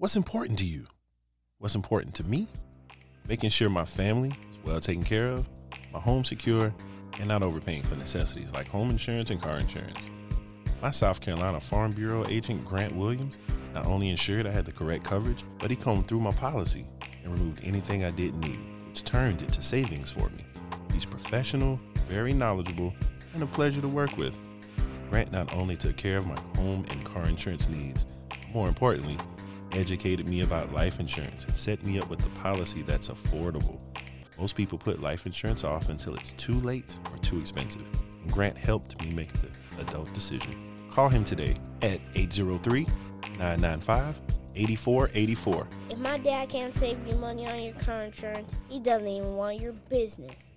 What's important to you? What's important to me? Making sure my family is well taken care of, my home secure, and not overpaying for necessities like home insurance and car insurance. My South Carolina Farm Bureau agent, Grant Williams, not only ensured I had the correct coverage, but he combed through my policy and removed anything I didn't need, which turned into savings for me. He's professional, very knowledgeable, and a pleasure to work with. Grant not only took care of my home and car insurance needs, more importantly, educated me about life insurance and set me up with a policy that's affordable. Most people put life insurance off until it's too late or too expensive, and Grant helped me make the adult decision. Call him today at 803 995 8484. If my dad can't save you money on your car insurance, he doesn't even want your business.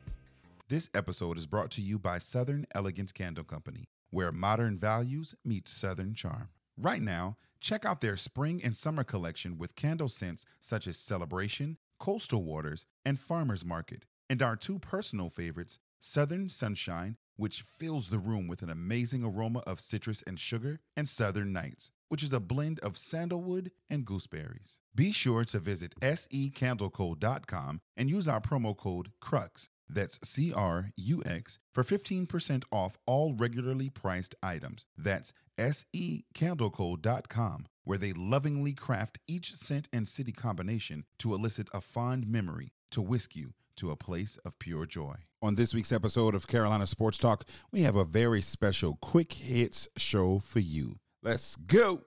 This episode is brought to you by Southern Elegance Candle Company, where modern values meet Southern charm. Right now, check out their spring and summer collection with candle scents such as Celebration, Coastal Waters, and Farmer's Market, and our two personal favorites, Southern Sunshine, which fills the room with an amazing aroma of citrus and sugar, and Southern Nights, which is a blend of sandalwood and gooseberries. Be sure to visit secandleco.com and use our promo code CRUX, that's C R U X, for 15% off all regularly priced items. That's secandleco.com, where they lovingly craft each scent and city combination to elicit a fond memory to whisk you to a place of pure joy. On this week's episode of Carolina Sports Talk, we have a very special quick hits show for you. Let's go.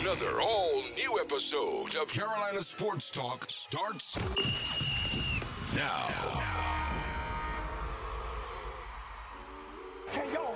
Another all new episode of Carolina Sports Talk starts now. Can y'all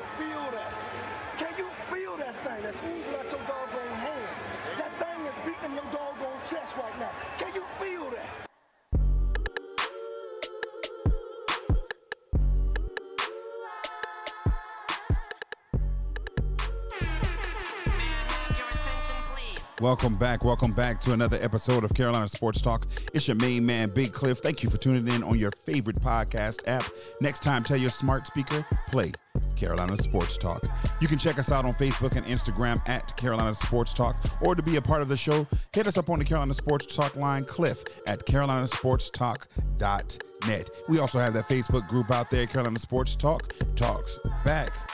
Welcome back. Welcome back to another episode of Carolina Sports Talk. It's your main man, Big Cliff. Thank you for tuning in on your favorite podcast app. Next time, tell your smart speaker, play Carolina Sports Talk. You can check us out on Facebook and Instagram at Carolina Sports Talk, or to be a part of the show, hit us up on the Carolina Sports Talk line, Cliff at carolinasportstalk.net. We also have that Facebook group out there, Carolina Sports Talk Talks Back.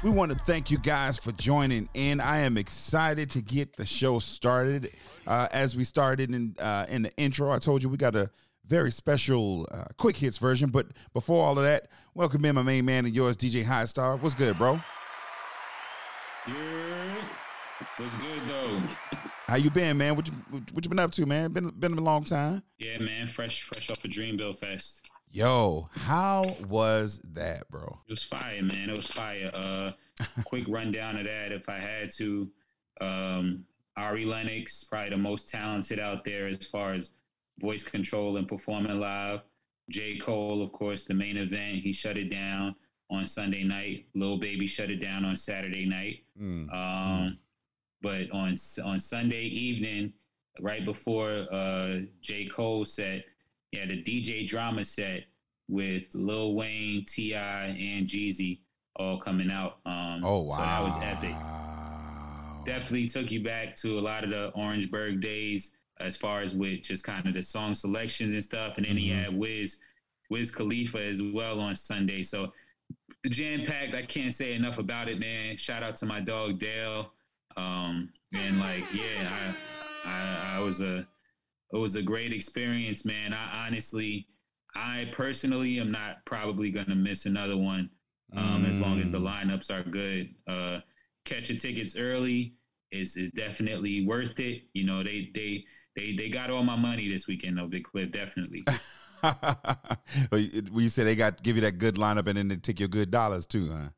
We want to thank you guys for joining in. I am excited to get the show started. Uh, as we started in uh, in the intro, I told you we got a very special uh, quick hits version. But before all of that, welcome in my main man and yours, DJ High Star. What's good, bro? Yeah. What's good though? How you been, man? What you what you been up to, man? Been been a long time. Yeah, man. Fresh, fresh off of Dreamville Fest. Yo, how was that, bro? It was fire, man. It was fire. Uh, quick rundown of that, if I had to. Um, Ari Lennox, probably the most talented out there as far as voice control and performing live. J. Cole, of course, the main event. He shut it down on Sunday night. Lil Baby shut it down on Saturday night. Mm. Um, but on on Sunday evening, right before uh, J. Cole set, yeah, the DJ drama set with Lil Wayne, T.I., and Jeezy all coming out. Um, Oh wow, So that was epic. Definitely took you back to a lot of the Orangeburg days as far as with just kind of the song selections and stuff. And then he Mhm. had Wiz, Wiz Khalifa as well on Sunday. So jam packed. I can't say enough about it, man. Shout out to my dog Dale. Um, and like, yeah, I, I, I was a, it was a great experience, man. I honestly, I personally am not probably gonna miss another one, um, as long as the lineups are good. Uh, catching tickets early is is definitely worth it. You know, they they they they got all my money this weekend though, Big Cliff, definitely. well, you well, you say they got give you that good lineup and then they take your good dollars too, huh?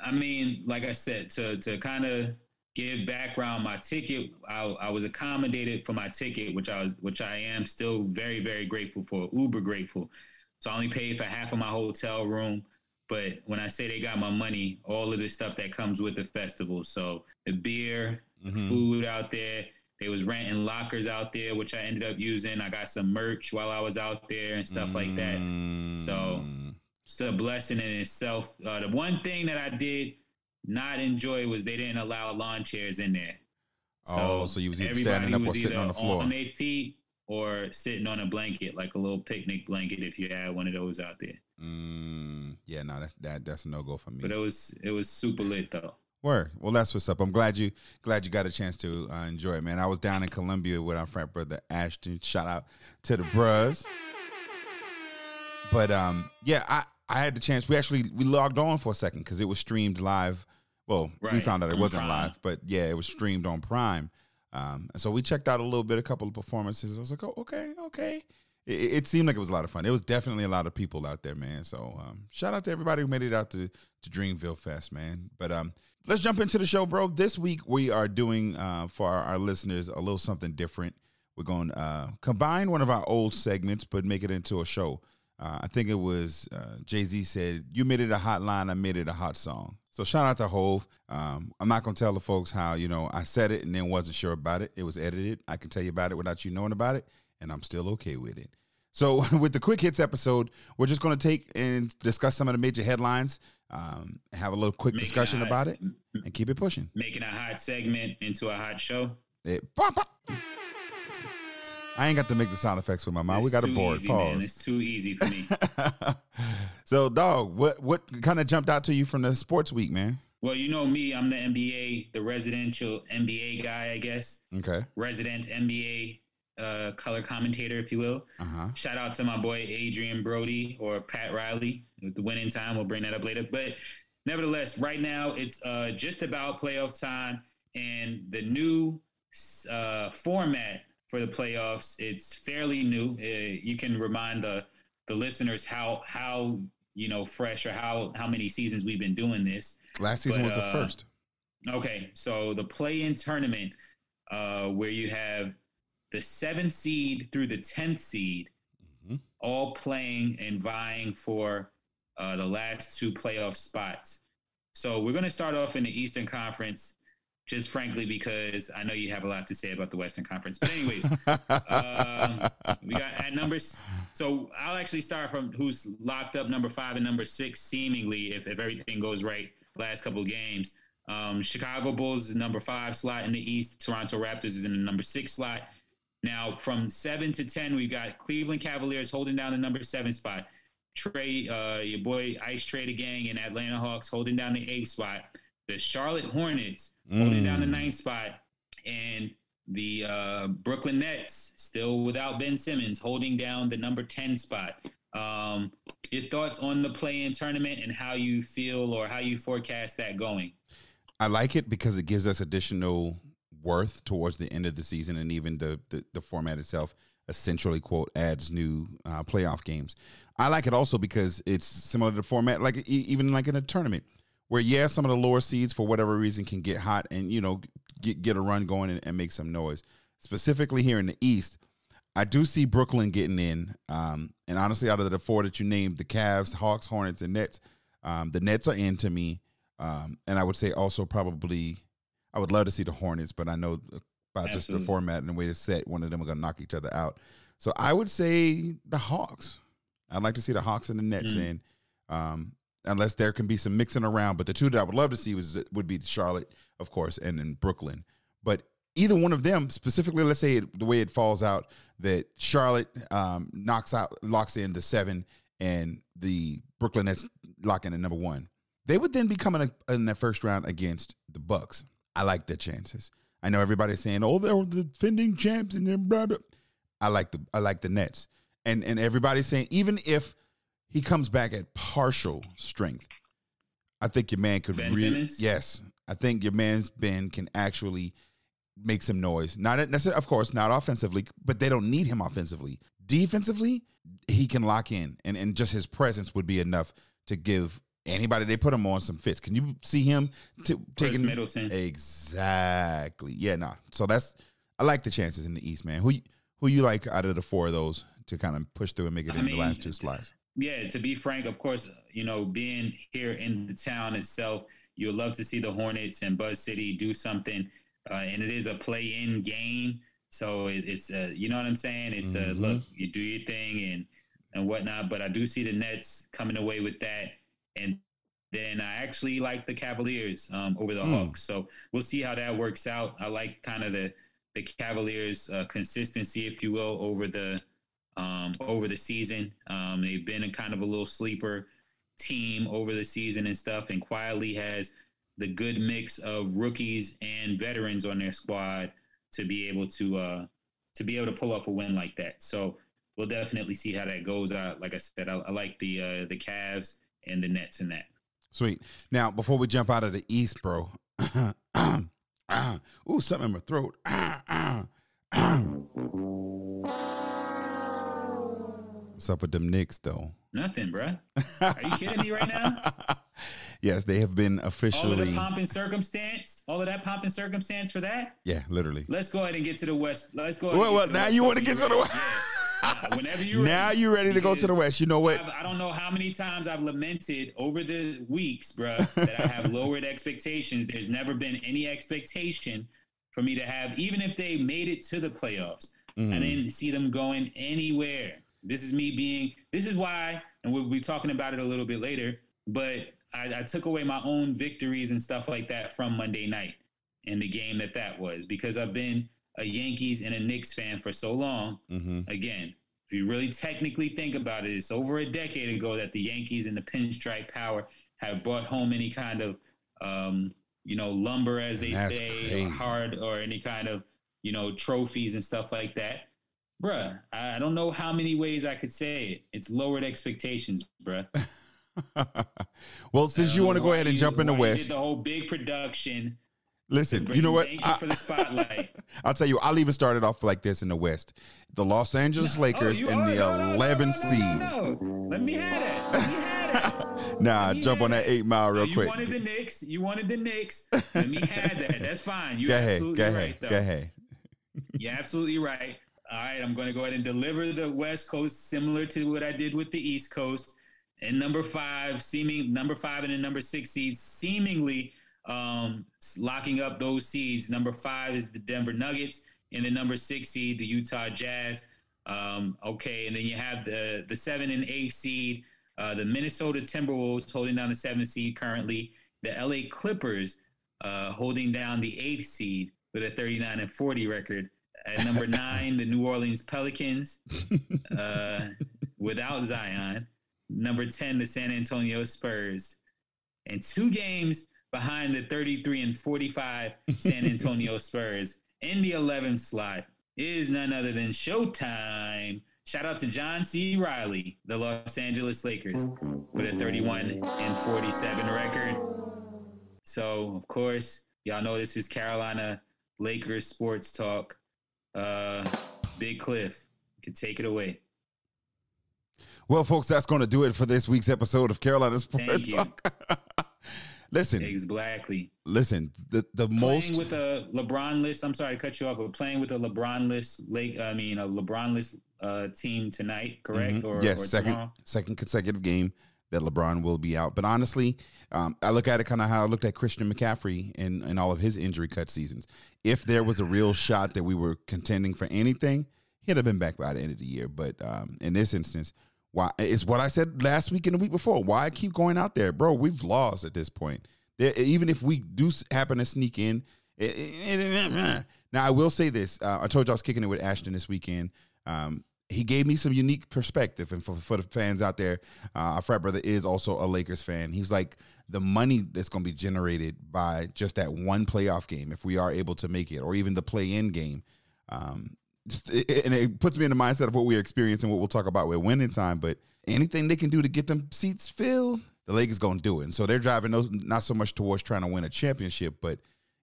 I mean, like I said, to to kind of give background, my ticket, I, I was accommodated for my ticket, which I was, which I am still very, very grateful for, uber grateful. So I only paid for half of my hotel room. But when I say they got my money, all of the stuff that comes with the festival. So the beer, the Mhm. food out there. They was renting lockers out there, which I ended up using. I got some merch while I was out there and stuff like that. So Mm. it's a blessing in itself. Uh, the one thing that I did not enjoy was they didn't allow lawn chairs in there. Oh, so you was either standing up or sitting on the floor. on their feet or sitting on a blanket, like a little picnic blanket, if you had one of those out there. Mm, yeah, no, that's that that's a no go for me. But it was it was super lit though. Word. Well, that's what's up. I'm glad you glad you got a chance to uh, enjoy it, man. I was down in Columbia with our frat brother Ashton. Shout out to the bros. But um, yeah, I I had the chance. We actually we logged on for a second because it was streamed live. Well, we found out it on wasn't Prime. live, but yeah, it was streamed on Prime. Um, and so we checked out a little bit, a couple of performances. I was like, oh, okay, okay. It, it seemed like it was a lot of fun. It was definitely a lot of people out there, man. So um, shout out to everybody who made it out to to Dreamville Fest, man. But um, let's jump into the show, bro. This week we are doing uh, for our, our listeners a little something different. We're going to uh, combine one of our old segments, but make it into a show. Uh, I think it was uh, Jay Z said, "You made it a hot line, I made it a hot song." So shout out to Hov. Um, I'm not gonna tell the folks how you know I said it and then wasn't sure about it. It was edited. I can tell you about it without you knowing about it, and I'm still okay with it. So with the quick hits episode, we're just gonna take and discuss some of the major headlines, um, have a little quick Making discussion hot- about it, and keep it pushing. Making a hot segment into a hot show. It- pop, pop. I ain't got to make the sound effects with my mouth. We got a board. Easy, man. Pause. It's too easy for me. so, dog, what what kind of jumped out to you from the sports week, man? well, you know me. I'm the NBA, the residential NBA guy, I guess. Okay. Resident NBA uh, color commentator, if you will. Uh huh. Shout out to my boy Adrien Brody or Pat Riley with the winning time. We'll bring that up later. But nevertheless, right now it's uh, just about playoff time and the new uh, format for the playoffs. It's fairly new. Uh, you can remind the the listeners how how you know fresh or how how many seasons we've been doing this. Last season But, was the uh, first. Okay, so the play-in tournament, uh, where you have the seventh seed through the tenth seed, Mhm. all playing and vying for uh, the last two playoff spots. So we're going to start off in the Eastern Conference, just frankly because I know you have a lot to say about the Western Conference. But anyways, um, we got at numbers. So I'll actually start from who's locked up number five and number six, seemingly if, if everything goes right. Last couple of games, um, Chicago Bulls is number five slot in the East. Toronto Raptors is in the number six slot. Now from seven to ten, we've got Cleveland Cavaliers holding down the number seven spot. Trae, uh, your boy Ice Trader Gang and Atlanta Hawks holding down the eighth spot. The Charlotte Hornets holding down the Mm. ninth spot, and the uh, Brooklyn Nets still without Ben Simmons holding down the number ten spot. Um, your thoughts on the play-in tournament and how you feel or how you forecast that going? I like it because it gives us additional worth towards the end of the season, and even the the, the format itself essentially quote adds new uh, playoff games. I like it also because it's similar to the format, like even like in a tournament, where yeah, some of the lower seeds for whatever reason can get hot and you know get get a run going and, and make some noise. Specifically here in the East, I do see Brooklyn getting in, um, and honestly, out of the four that you named, the Cavs, Hawks, Hornets, and Nets, um, the Nets are in to me. Um, and I would say also probably, I would love to see the Hornets, but I know about just the format and the way it's set, one of them are going to knock each other out. So I would say the Hawks. I'd like to see the Hawks and the Nets Mm. in, um, unless there can be some mixing around. But the two that I would love to see was would be Charlotte, of course, and then Brooklyn. But either one of them, specifically, let's say it, the way it falls out, that Charlotte um, knocks out, locks in the seven, and the Brooklyn Nets lock in at number one. They would then be coming in that first round against the Bucks. I like their chances. I know everybody's saying, "Oh, they're the defending champs," and they're blah, blah. I like the I like the Nets, and and everybody's saying even if he comes back at partial strength, I think your man could Ben really yes, I think your man's Ben can actually make some noise. Not necessarily, of course, not offensively, but they don't need him offensively. Defensively, he can lock in, and and just his presence would be enough to give anybody they put him on some fits. Can you see him t- taking Middleton. Exactly. Yeah, nah. So that's I like the chances in the East, man. Who you- who you like out of the four of those to kind of push through and make it I in the last two slides? Yeah, to be frank, of course, you know, being here in the town itself, you'd love to see the Hornets and Buzz City do something. Uh, and it is a play-in game, so it, it's uh, you know what I'm saying. It's uh, Mhm. look, you do your thing and and whatnot. But I do see the Nets coming away with that, and then I actually like the Cavaliers um, over the Hmm. Hawks. So we'll see how that works out. I like kind of the the Cavaliers' uh, consistency, if you will, over the um, over the season. Um, they've been a kind of a little sleeper team over the season and stuff, and quietly has the good mix of rookies and veterans on their squad to be able to uh, to be able to pull off a win like that. So we'll definitely see how that goes. I, like I said, I, I like the uh, the Cavs and the Nets in that. Sweet. Now, before we jump out of the East, bro. ah, ooh, something in my throat. Ah, ah, ah. What's up with them Knicks, though? Nothing, bruh. Are you kidding me right now? yes, they have been officially All of the pomp and circumstance, all of that pomp and circumstance for that. yeah, literally. Let's go ahead and get to the West. Let's go. Ahead Well, well, to now West you wanna get to the. West. Yeah. Whenever you're Now ready. you ready to go to the West. You know what? I've, I don't know how many times I've lamented over the weeks, bruh, that I have lowered expectations. There's never been any expectation for me to have, even if they made it to the playoffs. Mm. I didn't see them going anywhere. This is me being, this is why, and we'll be talking about it a little bit later, but I, I took away my own victories and stuff like that from Monday night and the game that that was because I've been a Yankees and a Knicks fan for so long. hmm Again, if you really technically think about it, it's over a decade ago that the Yankees and the pinstripe power have brought home any kind of, um, you know, lumber, as they That's say, crazy. or hard, or any kind of, you know, trophies and stuff like that. Bruh, I don't know how many ways I could say it. It's lowered expectations, bruh. well, since you want to go ahead and you- jump in the West, the whole big production. listen, you know what? Thank you I- for the spotlight. I'll tell you, I'll even start it off like this in the West. The Los Angeles oh, Lakers Oh, in oh, the no, no, no, 11th no, no, seed. no, no. Let me have. Let me have that. Nah, jump on that eight mile real you quick. You wanted the Knicks. You wanted the Knicks. Let me have that. That's fine. You're Go ahead, absolutely go ahead, right, though. go ahead. You're absolutely right. All right, I'm going to go ahead and deliver the West Coast similar to what I did with the East Coast. And number five, seeming number five and the number six seeds, seemingly um, locking up those seeds. Number five is the Denver Nuggets, and the number six seed, the Utah Jazz. Um, okay, and then you have the the seven and eight seed, uh, the Minnesota Timberwolves holding down the seventh seed currently. The LA Clippers uh, holding down the eighth seed with a 39 and 40 record. At number nine, the New Orleans Pelicans uh, without Zion. Number 10, the San Antonio Spurs. And two games behind the 33 and 45 San Antonio Spurs in the 11th slot is none other than Showtime. Shout out to John C. Reilly, the Los Angeles Lakers, with a 31 and 47 record. So, of course, y'all know this is Carolina Lakers sports talk. Uh, Big Cliff, can take it away. Well, folks, that's going to do it for this week's episode of Carolina Sports. Talk. listen, Blackley. listen. The the Playing most with a LeBron list. I'm sorry to cut you off, but playing with a LeBron list, Lake. I mean, a LeBron list uh, team tonight, correct? Mhm. Or yes, or second tomorrow? second consecutive game that LeBron will be out. But honestly, um, I look at it kind of how I looked at Christian McCaffrey in in all of his injury cut seasons. If there was a real shot that we were contending for anything, he'd have been back by the end of the year. But um, in this instance, why it's what I said last week and the week before. Why I keep going out there, bro? We've lost at this point. There, even if we do happen to sneak in, it- it- it- now I will say this. Uh, I told you I was kicking it with Ashton this weekend. Um, he gave me some unique perspective, and for, for the fans out there, uh, our frat brother is also a Lakers fan. He's like the money that's going to be generated by just that one playoff game, if we are able to make it, or even the play-in game. Um, it- and it puts me in the mindset of what we're experiencing, what we'll talk about with winning time. But anything they can do to get them seats filled, the Lakers gonna do it. And so they're driving those not so much towards trying to win a championship, but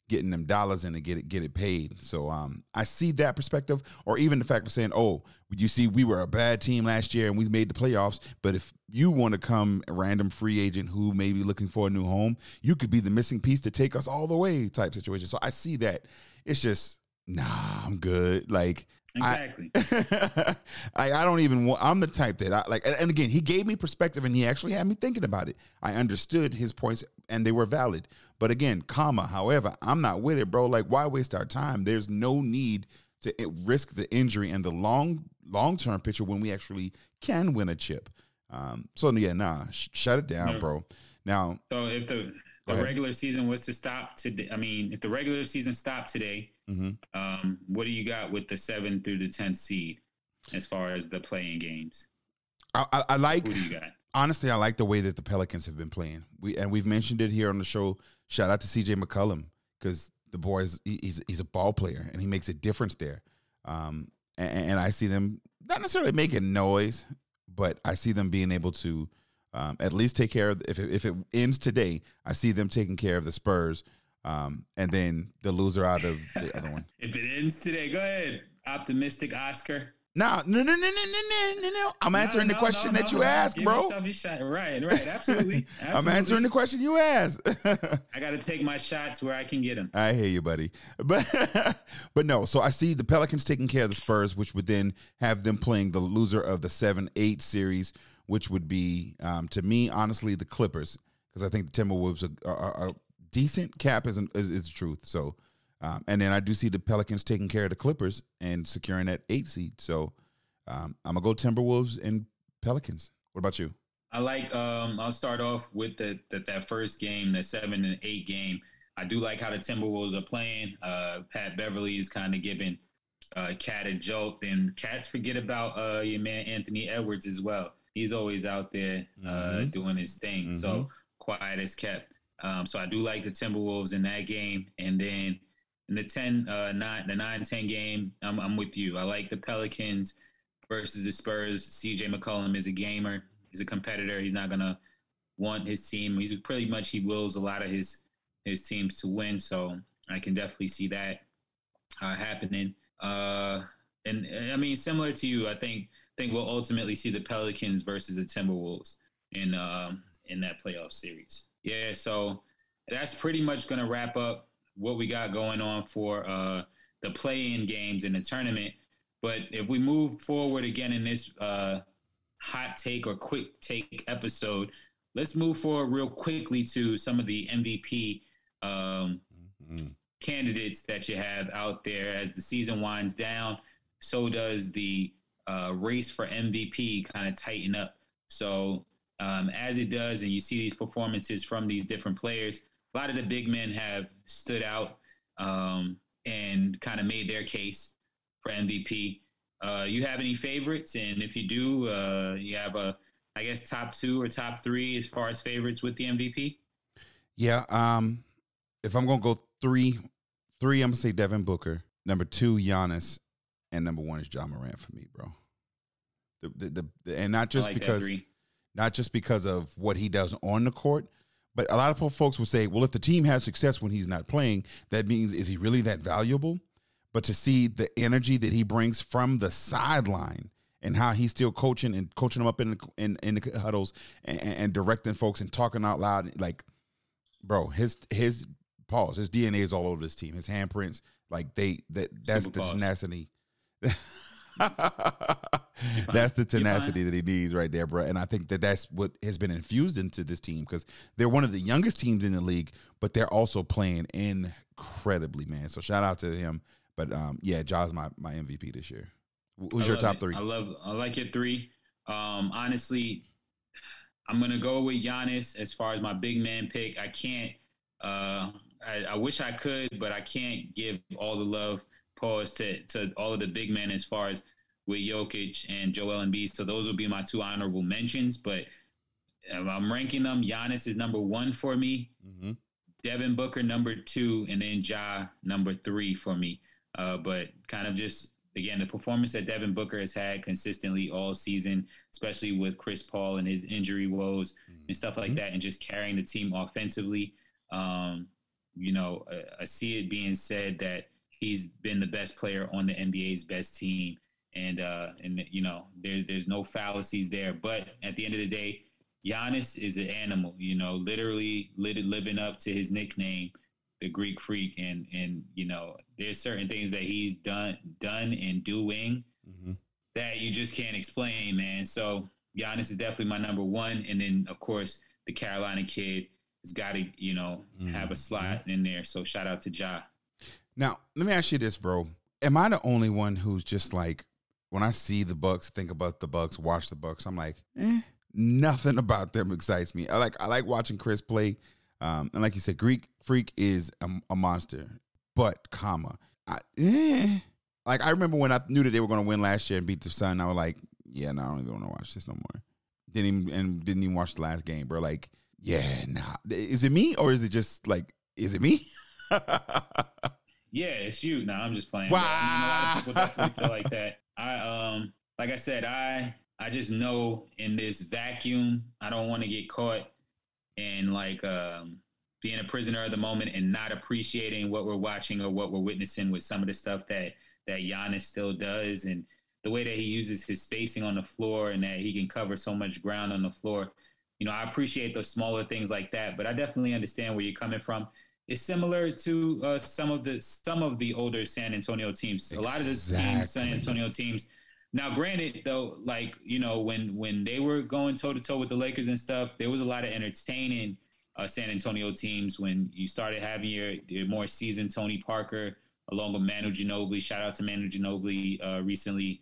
getting them dollars in to get it get it paid. So um, I see that perspective, or even the fact of saying, "Oh, you see, we were a bad team last year and we made the playoffs. But if you want to come a random free agent who may be looking for a new home, you could be the missing piece to take us all the way." Type situation. So I see that. It's just nah, I'm good. Like I- Exactly. I, I don't even want, I'm the type that I like, and, and again, he gave me perspective and he actually had me thinking about it. I understood his points and they were valid. But again, comma, however, I'm not with it, bro. Like, why waste our time? There's no need to risk the injury and the long, long term picture when we actually can win a chip. Um, so yeah, nah, sh- shut it down, No. bro. Now, So if the the regular season was to stop today, I mean, if the regular season stopped today, mhm. um, what do you got with the seven through the tenth seed as far as the playing games? I, I, I like Who do you got? honestly, I like the way that the Pelicans have been playing. We and we've mentioned it here on the show. Shout out to CJ McCollum because the boys he- he's he's a ball player and he makes a difference there. Um, and, and I see them not necessarily making noise, but I see them being able to um, at least take care of. If it, if it ends today, I see them taking care of the Spurs. Um, and then the loser out of the other one. If it ends today, go ahead. Optimistic Oscar. No, no, no, no, no, no, no, no, I'm answering no, the question that you asked, bro. Right, right, absolutely. absolutely. I'm answering the question you ask. I got to take my shots where I can get them. I hear you, buddy. But but no, so I see the Pelicans taking care of the Spurs, which would then have them playing the loser of the seven eight series, which would be um, to me, honestly, the Clippers, because I think the Timberwolves are, are, are decent. Cap is, is is the truth. So um, and then I do see the Pelicans taking care of the Clippers and securing that eight seed. So um, I'm gonna go Timberwolves and Pelicans. What about you? I like. Um, I'll start off with the, the that first game, the seven and eight game. I do like how the Timberwolves are playing. Uh, Pat Beverley is kind of giving uh, Cat a jolt, and Cats forget about uh, your man Anthony Edwards as well. He's always out there uh, Mhm. doing his thing. So quiet as kept. Um, so I do like the Timberwolves in that game, and then in the 10, uh, nine, the nine ten game, I'm, I'm with you. I like the Pelicans versus the Spurs. CJ McCollum is a gamer. He's a competitor. He's not gonna want his team. He's pretty much he wills a lot of his his teams to win. So I can definitely see that uh, happening. Uh, and and I mean, similar to you, I think think we'll ultimately see the Pelicans versus the Timberwolves in um, in that playoff series. Yeah, so that's pretty much gonna wrap up what we got going on for uh, the play-in games in the tournament. But if we move forward again in this uh, hot take or quick take episode, let's move forward real quickly to some of the MVP um, candidates that you have out there as the season winds down. So does the uh, race for MVP kind of tighten up. So um, as it does, and you see these performances from these different players, a lot of the big men have stood out um, and kind of made their case for MVP. Uh, you have any favorites? And if you do, uh, you have a, I guess, top two or top three as far as favorites with the MVP? Yeah. Um, if I'm gonna go three, three, I'm gonna say Devin Booker. Number two, Giannis, and number one is Ja Morant for me, bro. The, the, the, and not just like because not just because of what he does on the court, but a lot of folks will say, well, if the team has success when he's not playing, that means is he really that valuable? But to see the energy that he brings from the sideline and how he's still coaching and coaching them up in the, in, in the huddles and, and directing folks and talking out loud, like, bro, his his pause, his DNA is all over this team. His handprints, like they that that's Super the pause. tenacity. that's the tenacity that he needs right there, bro. And I think that that's what has been infused into this team because they're one of the youngest teams in the league, but they're also playing incredibly, man. So shout out to him. But um, yeah, Ja's my my MVP this year. Who's I your top it. three? I love I like your three. Um, honestly, I'm gonna go with Giannis as far as my big man pick. I can't. Uh, I, I wish I could, but I can't give all the love pause to to all of the big men as far as with Jokic and Joel Embiid. So those would be my two honorable mentions. But I'm ranking them. Giannis is number one for me. Mm-hmm. Devin Booker number two, and then Ja number three for me. Uh, but kind of just again the performance that Devin Booker has had consistently all season, especially with Chris Paul and his injury woes and stuff like that, and just carrying the team offensively. Um, you know, I, I see it being said that he's been the best player on the NBA's best team, and uh, and you know there, there's no fallacies there. But at the end of the day, Giannis is an animal. You know, literally lit, living up to his nickname, the Greek Freak, and and you know there's certain things that he's done done and doing Mm-hmm. that you just can't explain, man. So Giannis is definitely my number one, and then of course the Carolina kid has got to you know have a slot in there. So shout out to Ja. Now, let me ask you this, bro. Am I the only one who's just like when I see the Bucks, think about the Bucks, watch the Bucks, I'm like, eh. nothing about them excites me. I like I like watching Khris play. Um, and like you said, Greek Freak is a, a monster. But comma, I, eh. like I remember when I knew that they were going to win last year and beat the Sun. I was like, yeah, no, I don't even want to watch this no more. Didn't even and didn't even watch the last game, bro. Like, yeah, nah. Is it me or is it just like, is it me? Yeah, it's you. No, I'm just playing. Wow. I mean, a lot of people definitely feel like that. I um, like I said, I I just know in this vacuum, I don't want to get caught in like um being a prisoner of the moment and not appreciating what we're watching or what we're witnessing with some of the stuff that that Giannis still does and the way that he uses his spacing on the floor and that he can cover so much ground on the floor. You know, I appreciate those smaller things like that, but I definitely understand where you're coming from. It's similar to uh, some of the some of the older San Antonio teams. A lot of the teams, San Antonio teams. Now, granted, though, like you know, when when they were going toe to toe with the Lakers and stuff, there was a lot of entertaining uh, San Antonio teams when you started having your, your more seasoned Tony Parker along with Manu Ginobili. Shout out to Manu Ginobili uh, recently,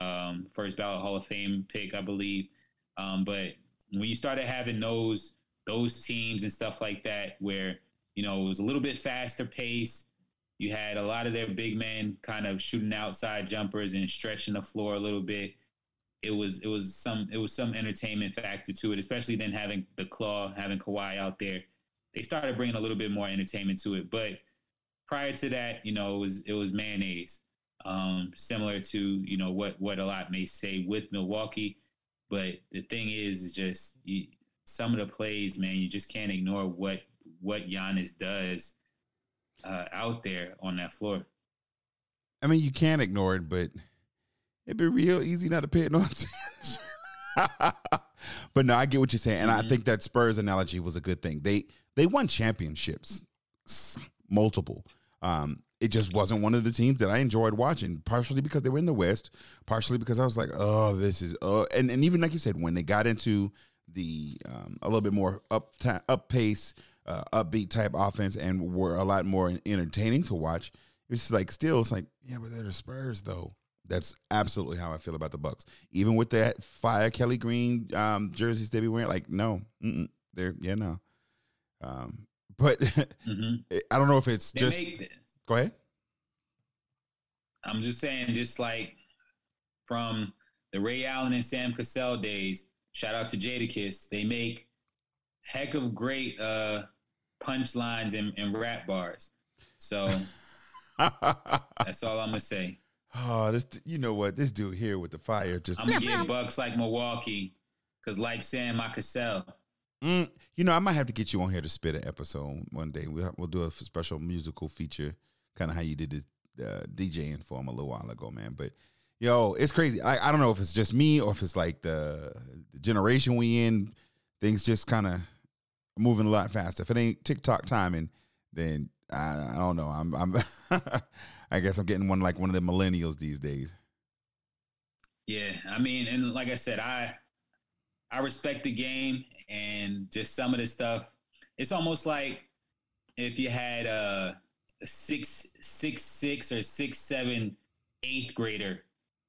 um, first ballot Hall of Fame pick, I believe. Um, but when you started having those those teams and stuff like that, where you know it was a little bit faster pace, you had a lot of their big men kind of shooting outside jumpers and stretching the floor a little bit. It was it was some it was some entertainment factor to it, especially then having the claw, having Kawhi out there. They started bringing a little bit more entertainment to it, but prior to that, you know, it was it was mayonnaise, um, similar to you know what what a lot may say with Milwaukee. But the thing is, just you, some of the plays, man, you just can't ignore what what Giannis does uh, out there on that floor. I mean, you can't ignore it, but it'd be real easy not to pay no attention. but no, I get what you're saying, and I Mhm. think that Spurs analogy was a good thing. They they won championships, multiple. Um, it just wasn't one of the teams that I enjoyed watching, partially because they were in the West, partially because I was like, oh, this is, uh, and and even like you said, when they got into the um, a little bit more up ta- up pace, uh, upbeat type offense, and were a lot more entertaining to watch. It's like still, it's like, yeah, but they're the Spurs though. That's absolutely how I feel about the Bucks. Even with that fire Kelly Green um, jerseys they be wearing, like no, mm-mm, they're yeah no. Um, but hmm I don't know if it's They just. make, go ahead. I'm just saying, just like from the Ray Allen and Sam Cassell days, shout out to Jadakiss, they make heck of great uh, punchlines and, and rap bars. So that's all I'm gonna say. oh, this you know what this dude here with the fire just. I'm gonna get Bucks like Milwaukee, cause like Sam, I Cassell. Mm, you know, I might have to get you on here to spit an episode one day. We'll we'll do a special musical feature, kind of how you did the uh, DJing for him a little while ago, man. But yo, it's crazy. I, I don't know if it's just me or if it's like the, the generation we in. Things just kind of moving a lot faster. If it ain't TikTok timing, then I, I don't know. I'm I'm. I guess I'm getting one like one of the millennials these days. Yeah, I mean, and like I said, I I respect the game and just some of the stuff. It's almost like if you had a six six six or six seven eighth grader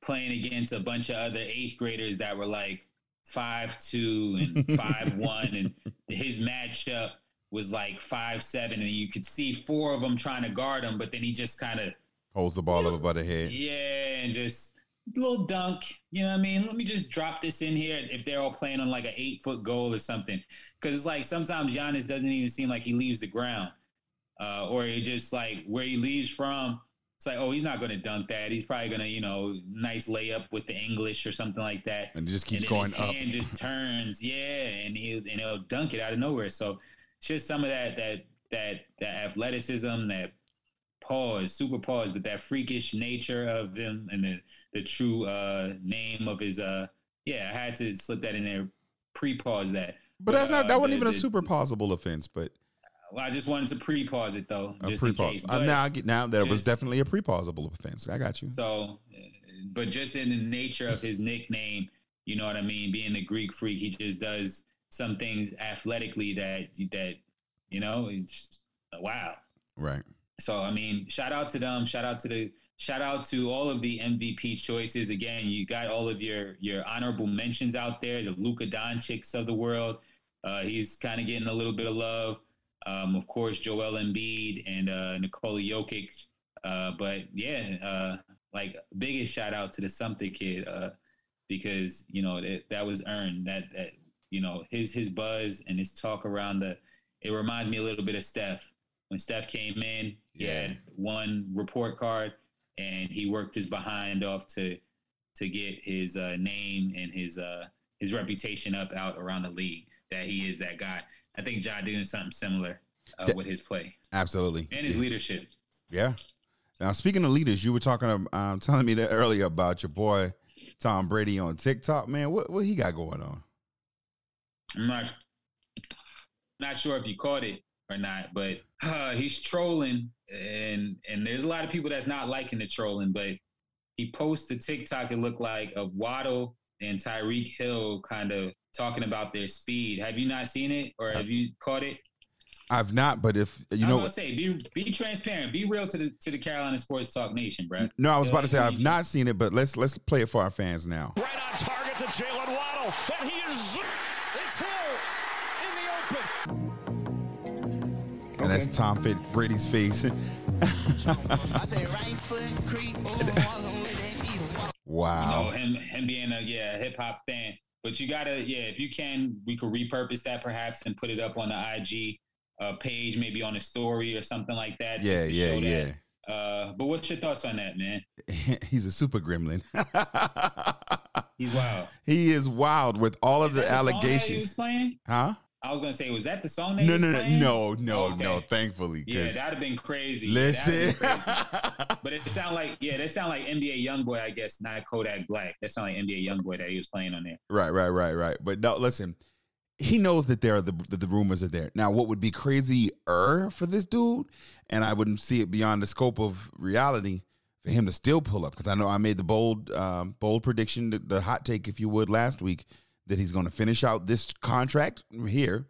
playing against a bunch of other eighth graders that were like five two and five one, and his matchup was like five seven, and you could see four of them trying to guard him, but then he just kind of Holds the ball up above the head. yeah, and just little dunk. You know what I mean? Let me just drop this in here if they're all playing on like an eight foot goal or something. Because it's like sometimes Giannis doesn't even seem like he leaves the ground, uh, or he just like where he leaves from. It's like, oh, he's not going to dunk that. He's probably going to, you know, nice layup with the English or something like that. And just keeps and going his up. hand just turns, yeah, and he and he'll dunk it out of nowhere. So just some of that that that that athleticism, that pause, super pause, but that freakish nature of him and the the true uh name of his uh yeah, I had to slip that in there, pre-pause that. But that's not uh, that wasn't the- even a super possible offense, but Well, I just wanted to pre-pause it though, a just pre-pause. case. Uh, now I get now that was definitely a pre-pausable offense. I got you. So, uh, but just in the nature of his nickname, you know what I mean. Being the Greek freak, he just does some things athletically that that you know. It's, wow. Right. So I mean, shout out to them. Shout out to the shout out to all of the MVP choices. Again, you got all of your your honorable mentions out there. The Luka Doncic's of the world. Uh, he's kind of getting a little bit of love. Um, of course, Joel Embiid and uh, Nikola Jokic. Uh, but yeah, uh, like biggest shout out to the Sumter kid uh, because you know that, that was earned. That that you know his his buzz and his talk around the. It reminds me a little bit of Steph when Steph came in. Yeah. one report card and he worked his behind off to to get his uh, name and his uh, his reputation up out around the league. That he is that guy. I think Ja doing something similar uh, with his play Absolutely. and his leadership. Yeah. Now, speaking of leaders, you were talking, um, telling me that earlier about your boy Tom Brady on TikTok. Man, what what he got going on? I'm not not sure if you caught it or not, but uh, he's trolling, and and there's a lot of people that's not liking the trolling. But he posted a TikTok. It looked like of Waddle and Tyreek Hill kind of talking about their speed. Have you not seen it, or have you caught it? I've not, but if you I'm know, gonna say be be transparent, be real to the to the Carolina Sports Talk Nation, bro. no, I was about to say I've need not seen it, but let's let's play it for our fans now. Right on target to Jaylen Waddle. And he is. It's Hill in the open. And that's Tom Fit Brady's face. wow. know, him him being a yeah hip hop fan. But you gotta yeah, if you can, we could repurpose that perhaps and put it up on the IG uh, page, maybe on a story or something like that. yeah, just to yeah, show yeah. that. Uh, but what's your thoughts on that, man? He's a super gremlin. He's wild. he is wild with all of the that song that he was allegations. playing? Huh? I was gonna say, was that the song? That No, no, no, no, no, Okay. no. Thankfully, Yeah, that'd have been crazy. Listen. been crazy. But it sound like yeah, that sound like NBA YoungBoy, I guess, not Kodak Black. That sound like NBA YoungBoy that he was playing on there. Right, right, right, right. But no, listen, he knows that there are the that the rumors are there. Now, what would be crazy er for this dude, and I wouldn't see it beyond the scope of reality for him to still pull up because I know I made the bold um, bold prediction, the, the hot take, if you would, last week that he's going to finish out this contract here.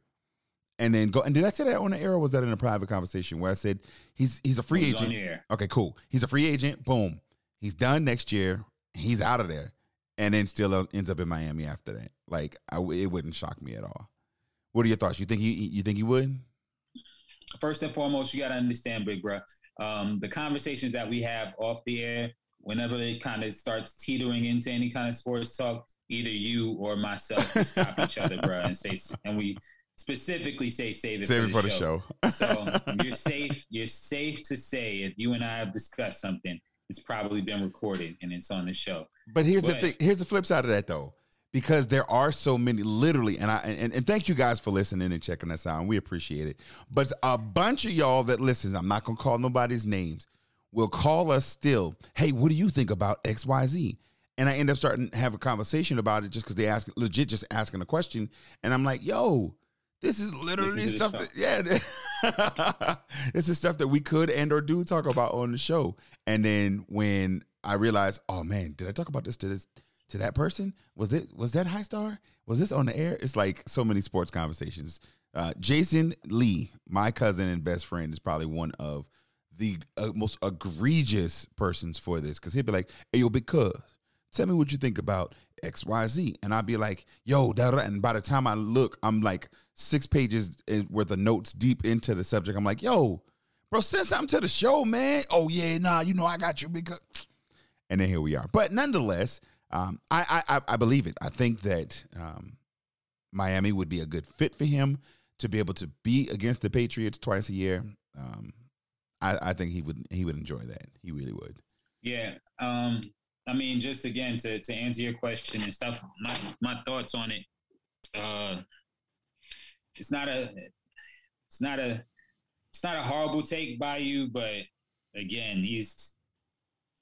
And then go. And did I say that on the air or was that in a private conversation where I said he's he's a free on agent? Okay, cool. He's a free agent. Boom. He's done next year. He's out of there, and then still ends up in Miami after that. Like, I it wouldn't shock me at all. What are your thoughts? You think he? You think he would? first and foremost, you got to understand, big bro. Um, the conversations that we have off the air, whenever it kind of starts teetering into any kind of sports talk, either you or myself stop each other, bro, and say, and we specifically say, save it, Save for, it for the the show. show. so you're safe. You're safe to say if you and I have discussed something, it's probably been recorded and it's on the show. But here's the thing. Here's the flip side of that, though, because there are so many, literally, and I and, and thank you guys for listening and checking us out, and we appreciate it. But a bunch of y'all that listen, I'm not gonna call nobody's names, will call us still. Hey, what do you think about X, Y, Z? And I end up starting to have a conversation about it just because they ask legit, just asking a question, and I'm like, yo. This is literally Listen to stuff that, yeah. this is stuff that we could and or do talk about on the show. And then when I realized, oh man, did I talk about this to this to that person? Was it was that high star? Was this on the air? It's like so many sports conversations. Uh, Jason Lee, my cousin and best friend, is probably one of the uh, most egregious persons for this because he'd be like, "Hey, yo, cuz, tell me what you think about X, Y, Z," and I'd be like, "Yo, da da." And by the time I look, I'm like six pages worth of notes deep into the subject. I'm like, "Yo, bro, send something to the show, man." Oh yeah, nah, you know I got you because. And then here we are. But nonetheless, um, I, I I- I believe it. I think that um, Miami would be a good fit for him to be able to be against the Patriots twice a year. Um, I, I think he would he would enjoy that. He really would. Yeah. Um, I mean, just again to to answer your question and stuff, my my thoughts on it. Uh, it's not a, it's not a, it's not a horrible take by you, but again, he's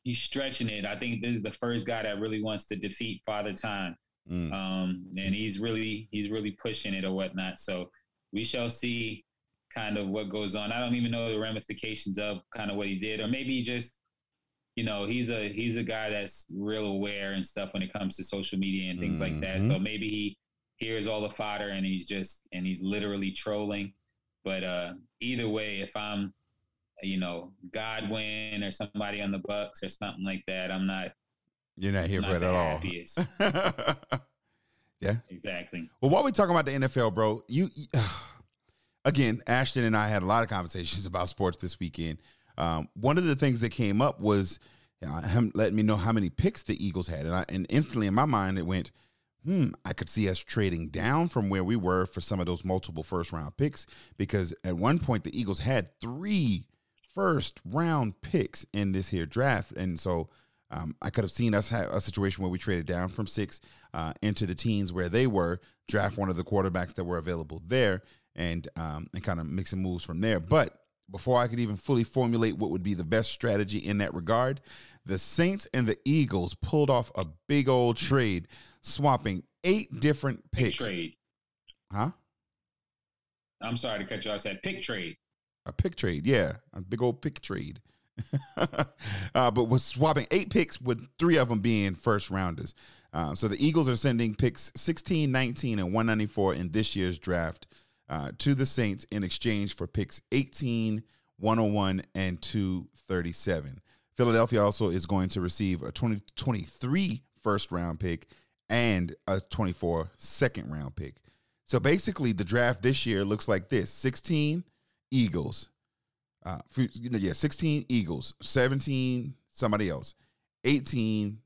he's stretching it. I think this is the first guy that really wants to defeat Father Time, Mm. um, and he's really he's really pushing it or whatnot. So we shall see kind of what goes on. I don't even know the ramifications of kind of what he did, or maybe just you know he's a he's a guy that's real aware and stuff when it comes to social media and things like that so maybe he hears all the fodder and he's just and he's literally trolling but uh either way if i'm you know, Godwin or somebody on the Bucs or something like that, I'm not. You're not here for it at all. yeah. exactly. Well, while we're talking about the NFL, bro, you, you again, Ashton and I had a lot of conversations about sports this weekend. Um, one of the things that came up was uh, him letting me know how many picks the Eagles had, and I, and instantly in my mind it went, hmm, I could see us trading down from where we were for some of those multiple first round picks because at one point the Eagles had three first round picks in this here draft, and so. Um, I could have seen us have a situation where we traded down from six uh, into the teens where they were, draft one of the quarterbacks that were available there, and um, and kind of make some moves from there. But before I could even fully formulate what would be the best strategy in that regard, the Saints and the Eagles pulled off a big old trade, swapping eight different Pick picks. trade. Huh? I'm sorry to cut you off. I said pick trade. A pick trade, yeah, a big old pick trade. uh, but was swapping eight picks with three of them being first rounders. Um, so the Eagles are sending picks 16, 19, and 194 in this year's draft uh, to the Saints in exchange for picks 18, 101, and 237. Philadelphia also is going to receive a 2023 first round pick and a 24 second round pick. So basically, the draft this year looks like this 16 Eagles, uh, yeah, 16 Eagles, 17 somebody else, 18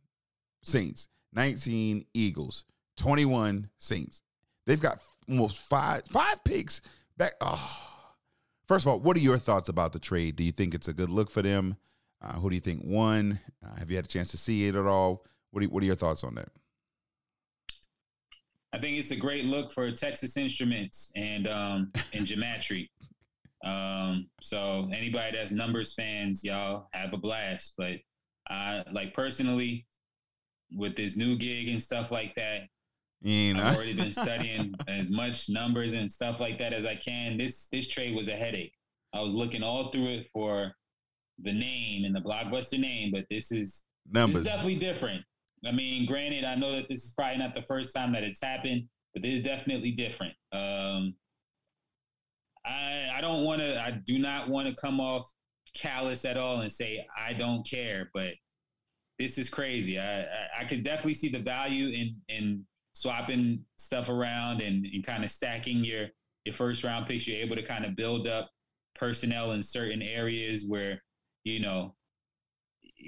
Saints, 19 Eagles, 21 Saints. They've got almost five five picks back. Oh. First of all, what are your thoughts about the trade? Do you think it's a good look for them? Uh, who do you think won? Uh, have you had a chance to see it at all? What are, what are your thoughts on that? I think it's a great look for Texas Instruments and um and Gematry. Um, so anybody that's numbers fans, y'all have a blast. But I like personally with this new gig and stuff like that, You know? I've already been studying as much numbers and stuff like that as I can. This this trade was a headache. I was looking all through it for the name and the blockbuster name, but this is this Numbers. is definitely different. I mean, granted, I know that this is probably not the first time that it's happened, but this is definitely different. Um, I I don't want to. I do not want to come off callous at all and say I don't care, but this is crazy. I I, I could definitely see the value in in swapping stuff around and, and kind of stacking your your first round picks. You're able to kind of build up personnel in certain areas where you know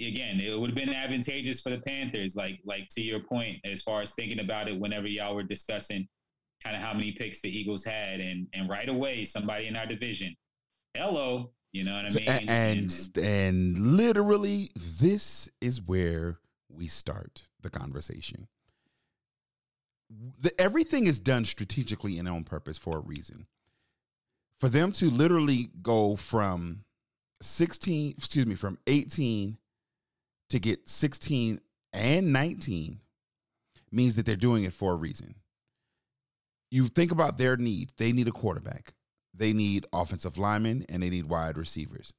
again, it would have been advantageous for the Panthers, like like to your point, as far as thinking about it whenever y'all were discussing kind of how many picks the Eagles had, and and right away somebody in our division, hello, you know what I mean? a- and and literally this is where we start the conversation the, everything is done strategically and on purpose for a reason for them to literally go from 16 excuse me from 18 to get 16 and 19 means that they're doing it for a reason you think about their needs they need a quarterback they need offensive linemen and they need wide receivers.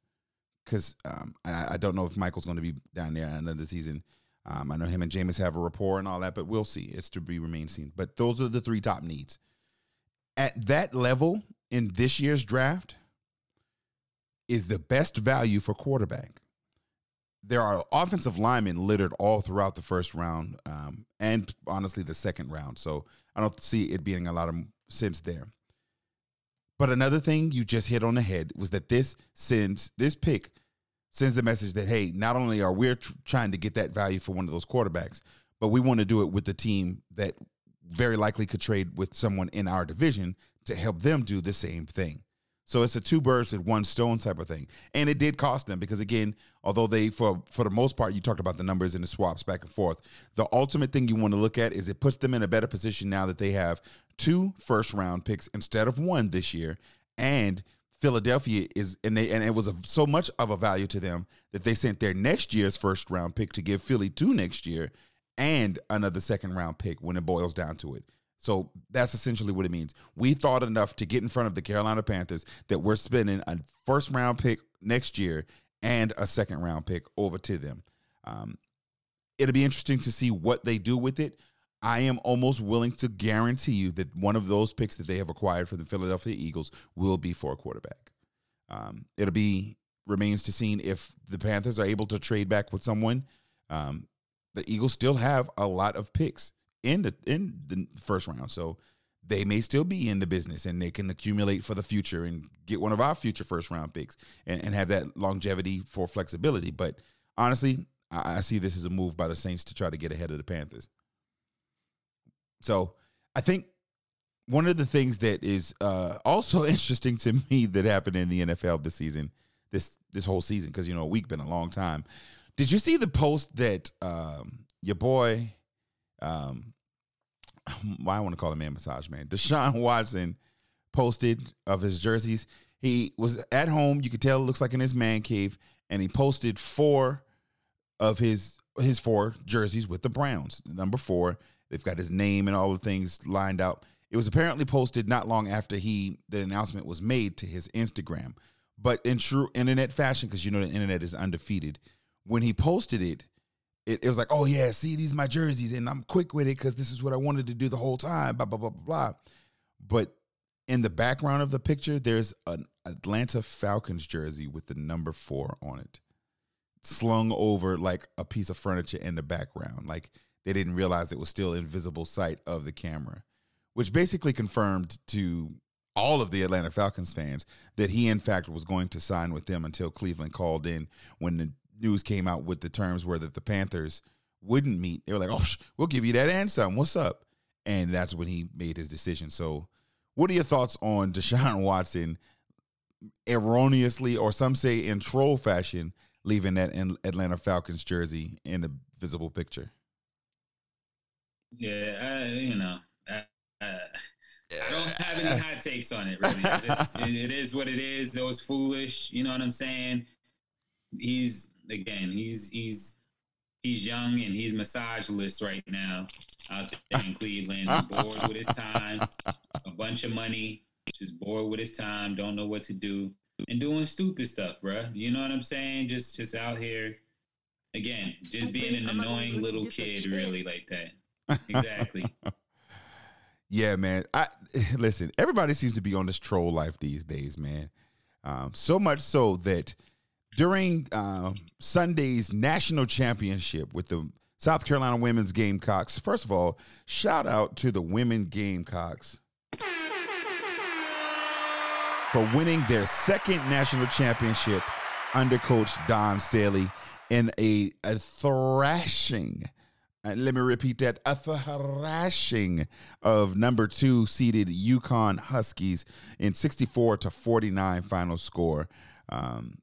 Because um, I, I don't know if Michael's going to be down there another season. Um, I know him and Jameis have a rapport and all that, but we'll see. It's to be remain seen. But those are the three top needs. At that level in this year's draft is the best value for quarterback. There are offensive linemen littered all throughout the first round um, and honestly the second round. So I don't see it being a lot of sense there. But another thing you just hit on the head was that this sends this pick sends the message that hey, not only are we tr- trying to get that value for one of those quarterbacks, but we want to do it with the team that very likely could trade with someone in our division to help them do the same thing. So it's a two birds with one stone type of thing. And it did cost them because again, although they for for the most part you talked about the numbers and the swaps back and forth, the ultimate thing you want to look at is it puts them in a better position now that they have two first round picks instead of one this year and Philadelphia is and they and it was a, so much of a value to them that they sent their next year's first round pick to give Philly two next year and another second round pick when it boils down to it. So that's essentially what it means. We thought enough to get in front of the Carolina Panthers that we're spending a first round pick next year and a second round pick over to them. Um, it'll be interesting to see what they do with it. I am almost willing to guarantee you that one of those picks that they have acquired for the Philadelphia Eagles will be for a quarterback. Um, it'll be remains to seen if the Panthers are able to trade back with someone. Um, the Eagles still have a lot of picks in the in the first round, so they may still be in the business and they can accumulate for the future and get one of our future first round picks and, and have that longevity for flexibility. But honestly, I, I see this as a move by the Saints to try to get ahead of the Panthers. So I think one of the things that is uh, also interesting to me that happened in the NFL this season, this this whole season, because you know a week been a long time. Did you see the post that um, your boy, um, I want to call him man massage man, Deshaun Watson posted of his jerseys? He was at home. You could tell it looks like in his man cave, and he posted four of his his four jerseys with the Browns. Number four, they've got his name and all the things lined out. It was apparently posted not long after he the announcement was made to his Instagram. But in true internet fashion, because you know the internet is undefeated, when he posted it, it, it was like, oh yeah, see these my jerseys, and I'm quick with it because this is what I wanted to do the whole time. Blah blah blah blah blah. But in the background of the picture, there's an Atlanta Falcons jersey with the number four on it, slung over like a piece of furniture in the background. Like they didn't realize it was still in visible sight of the camera which basically confirmed to all of the Atlanta Falcons fans that he, in fact, was going to sign with them until Cleveland called in when the news came out with the terms where that the Panthers wouldn't meet. They were like, "Oh, we'll give you that and some. What's up?" And that's when he made his decision. So, what are your thoughts on Deshaun Watson erroneously, or some say in troll fashion, leaving that Atlanta Falcons jersey in the visible picture? Yeah, I, you know, uh, I don't have any hot takes on it. Really, just, it, it is what it is. It was foolish. You know what I'm saying? He's again. He's he's he's young and he's massageless right now out there in Cleveland. bored with his time, a bunch of money, just bored with his time. Don't know what to do and doing stupid stuff, bro. You know what I'm saying? Just just out here again, just being an annoying little kid, really like that. Exactly. Yeah, man. I listen. Everybody seems to be on this troll life these days, man. Um, so much so that during uh, Sunday's national championship with the South Carolina women's Gamecocks. First of all, shout out to the women Gamecocks for winning their second national championship under Coach Dawn Staley in a, a thrashing let me repeat that a thrashing of number two seeded UConn Huskies in 64 to 49 final score. Um,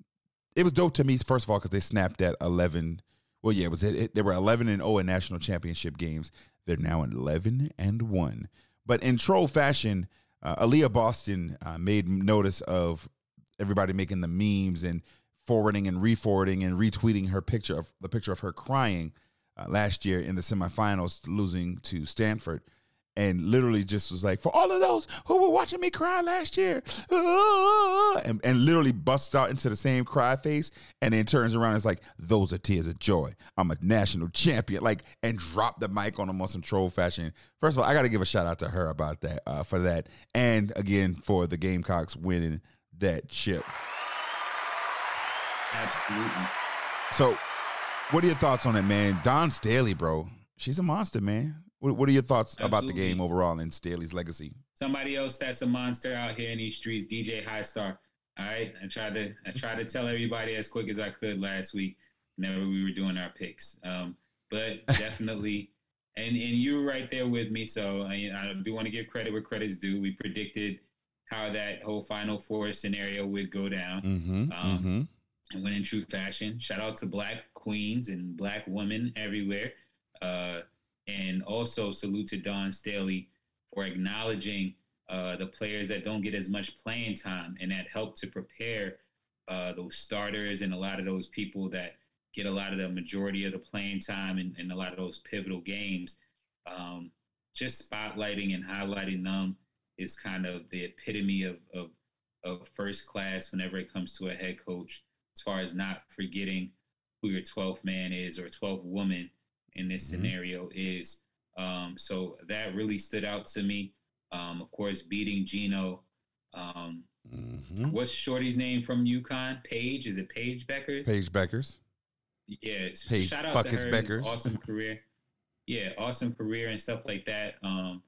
it was dope to me, first of all, because they snapped at 11. Well, yeah, it was. It, they were 11 and 0 in national championship games. They're now 11 and 1. But in troll fashion, uh, Aliyah Boston uh, made notice of everybody making the memes and forwarding and re-forwarding and retweeting her picture of the picture of her crying uh, last year in the semifinals, losing to Stanford. And literally just was like, for all of those who were watching me cry last year, and, and literally busts out into the same cry face, and then turns around and is like, those are tears of joy. I'm a national champion. Like, and drop the mic on him on some troll fashion. First of all, I got to give a shout out to her about that, uh, for that. And again, for the Gamecocks winning that chip. Absolutely. So what are your thoughts on it, man? Dawn Staley, bro. She's a monster, man. What, what are your thoughts Absolutely. about the game overall and Staley's legacy? Somebody else that's a monster out here in these streets, DJ High Star. All right. I tried to I tried to tell everybody as quick as I could last week whenever we were doing our picks. Um, but definitely and and you were right there with me. So I, I do want to give credit where credit's due. We predicted how that whole Final Four scenario would go down. Mm-hmm, um, mm-hmm. And went in true fashion. Shout out to Black queens and black women everywhere. Uh, and also salute to Dawn Staley for acknowledging uh, the players that don't get as much playing time and that help to prepare uh, those starters and a lot of those people that get a lot of the majority of the playing time and, in a lot of those pivotal games. Um, just spotlighting and highlighting them is kind of the epitome of, of, of first class whenever it comes to a head coach, as far as not forgetting who your 12th man is or 12th woman in this mm-hmm. scenario is. Um, so that really stood out to me. Um, of course, beating Geno Um, Mhm. what's Shorty's name from UConn? Paige? Is it Paige Bueckers? Paige Bueckers. Yeah. Paige shout out Buckets to her. Bueckers. Awesome career. Yeah, awesome career and stuff like that. Um,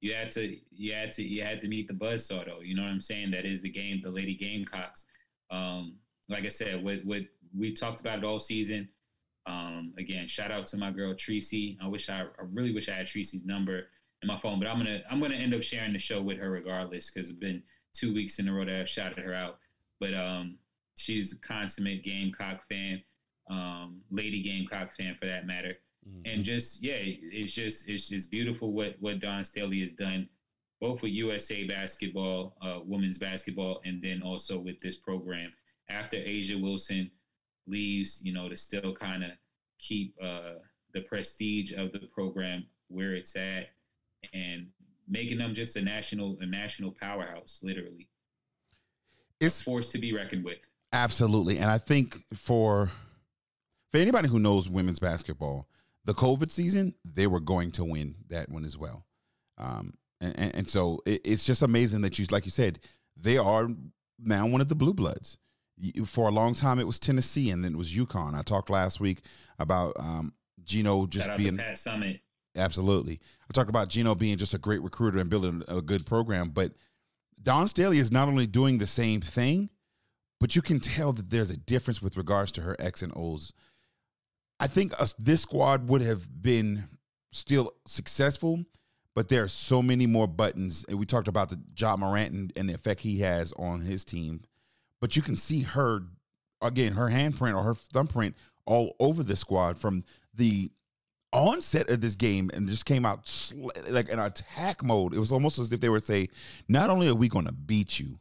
you had to, you had to, you had to meet the buzzsaw though. You know what I'm saying? That is the game, the Lady Gamecocks. Like I said, what what we talked about it all season. Um, again, shout out to my girl Tracy. I wish I, I really wish I had Tracy's number in my phone, but I'm gonna I'm gonna end up sharing the show with her regardless because it's been two weeks in a row that I've shouted her out. But um, she's a consummate Gamecock fan, um, Lady Gamecock fan for that matter, and just yeah, it's just it's just beautiful what what Dawn Staley has done, both with USA basketball, uh, women's basketball, and then also with this program. After A'ja Wilson leaves, you know, to still kind of keep uh, the prestige of the program where it's at, and making them just a national a national powerhouse, literally It's force to be reckoned with. Absolutely. And I think for for anybody who knows women's basketball, the COVID season, they were going to win that one as well. Um, and, and, and so it, it's just amazing that you, like you said, they are now one of the blue bloods. For a long time, it was Tennessee and then it was UConn. I talked last week about um, Geno just Shout being Pat Summitt. Absolutely. I talked about Geno being just a great recruiter and building a good program, but Dawn Staley is not only doing the same thing, but you can tell that there's a difference with regards to her X and O's. I think us, this squad would have been still successful, but there are so many more buttons. And we talked about the Ja Morant and, and the effect he has on his team, but you can see her again, her handprint or her thumbprint all over the squad from the onset of this game and just came out sl- like an attack mode. It was almost as if they were say, "Not only are we going to beat you,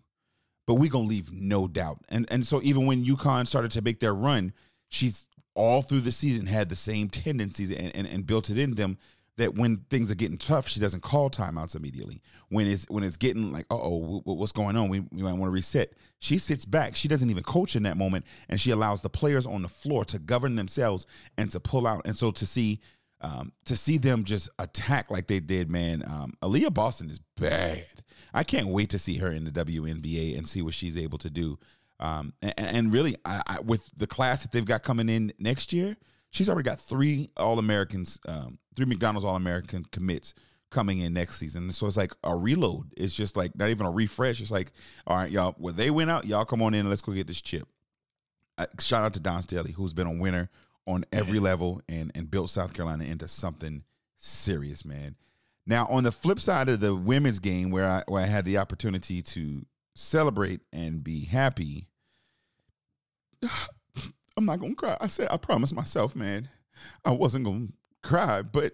but we're going to leave no doubt." And and so even when UConn started to make their run, she's all through the season had the same tendencies and, and, and built it in them that when things are getting tough, she doesn't call timeouts immediately. When it's when it's getting like, uh oh, what's going on? We, we might want to reset. She sits back. She doesn't even coach in that moment, and she allows the players on the floor to govern themselves and to pull out. And so to see um, to see them just attack like they did, man. Um, Aliyah Boston is bad. I can't wait to see her in the WNBA and see what she's able to do. Um, and, and really, I, I, with the class that they've got coming in next year, she's already got three All Americans, um, three McDonald's All American commits coming in next season. So it's like a reload. It's just like not even a refresh. It's like, all right, y'all, when they went out, y'all come on in and let's go get this chip. Uh, shout out to Dawn Staley, who's been a winner on every level and and built South Carolina into something serious, man. Now, on the flip side of the women's game, where I where I had the opportunity to celebrate and be happy, I'm not gonna cry. I said I promised myself, man, I wasn't gonna cry, but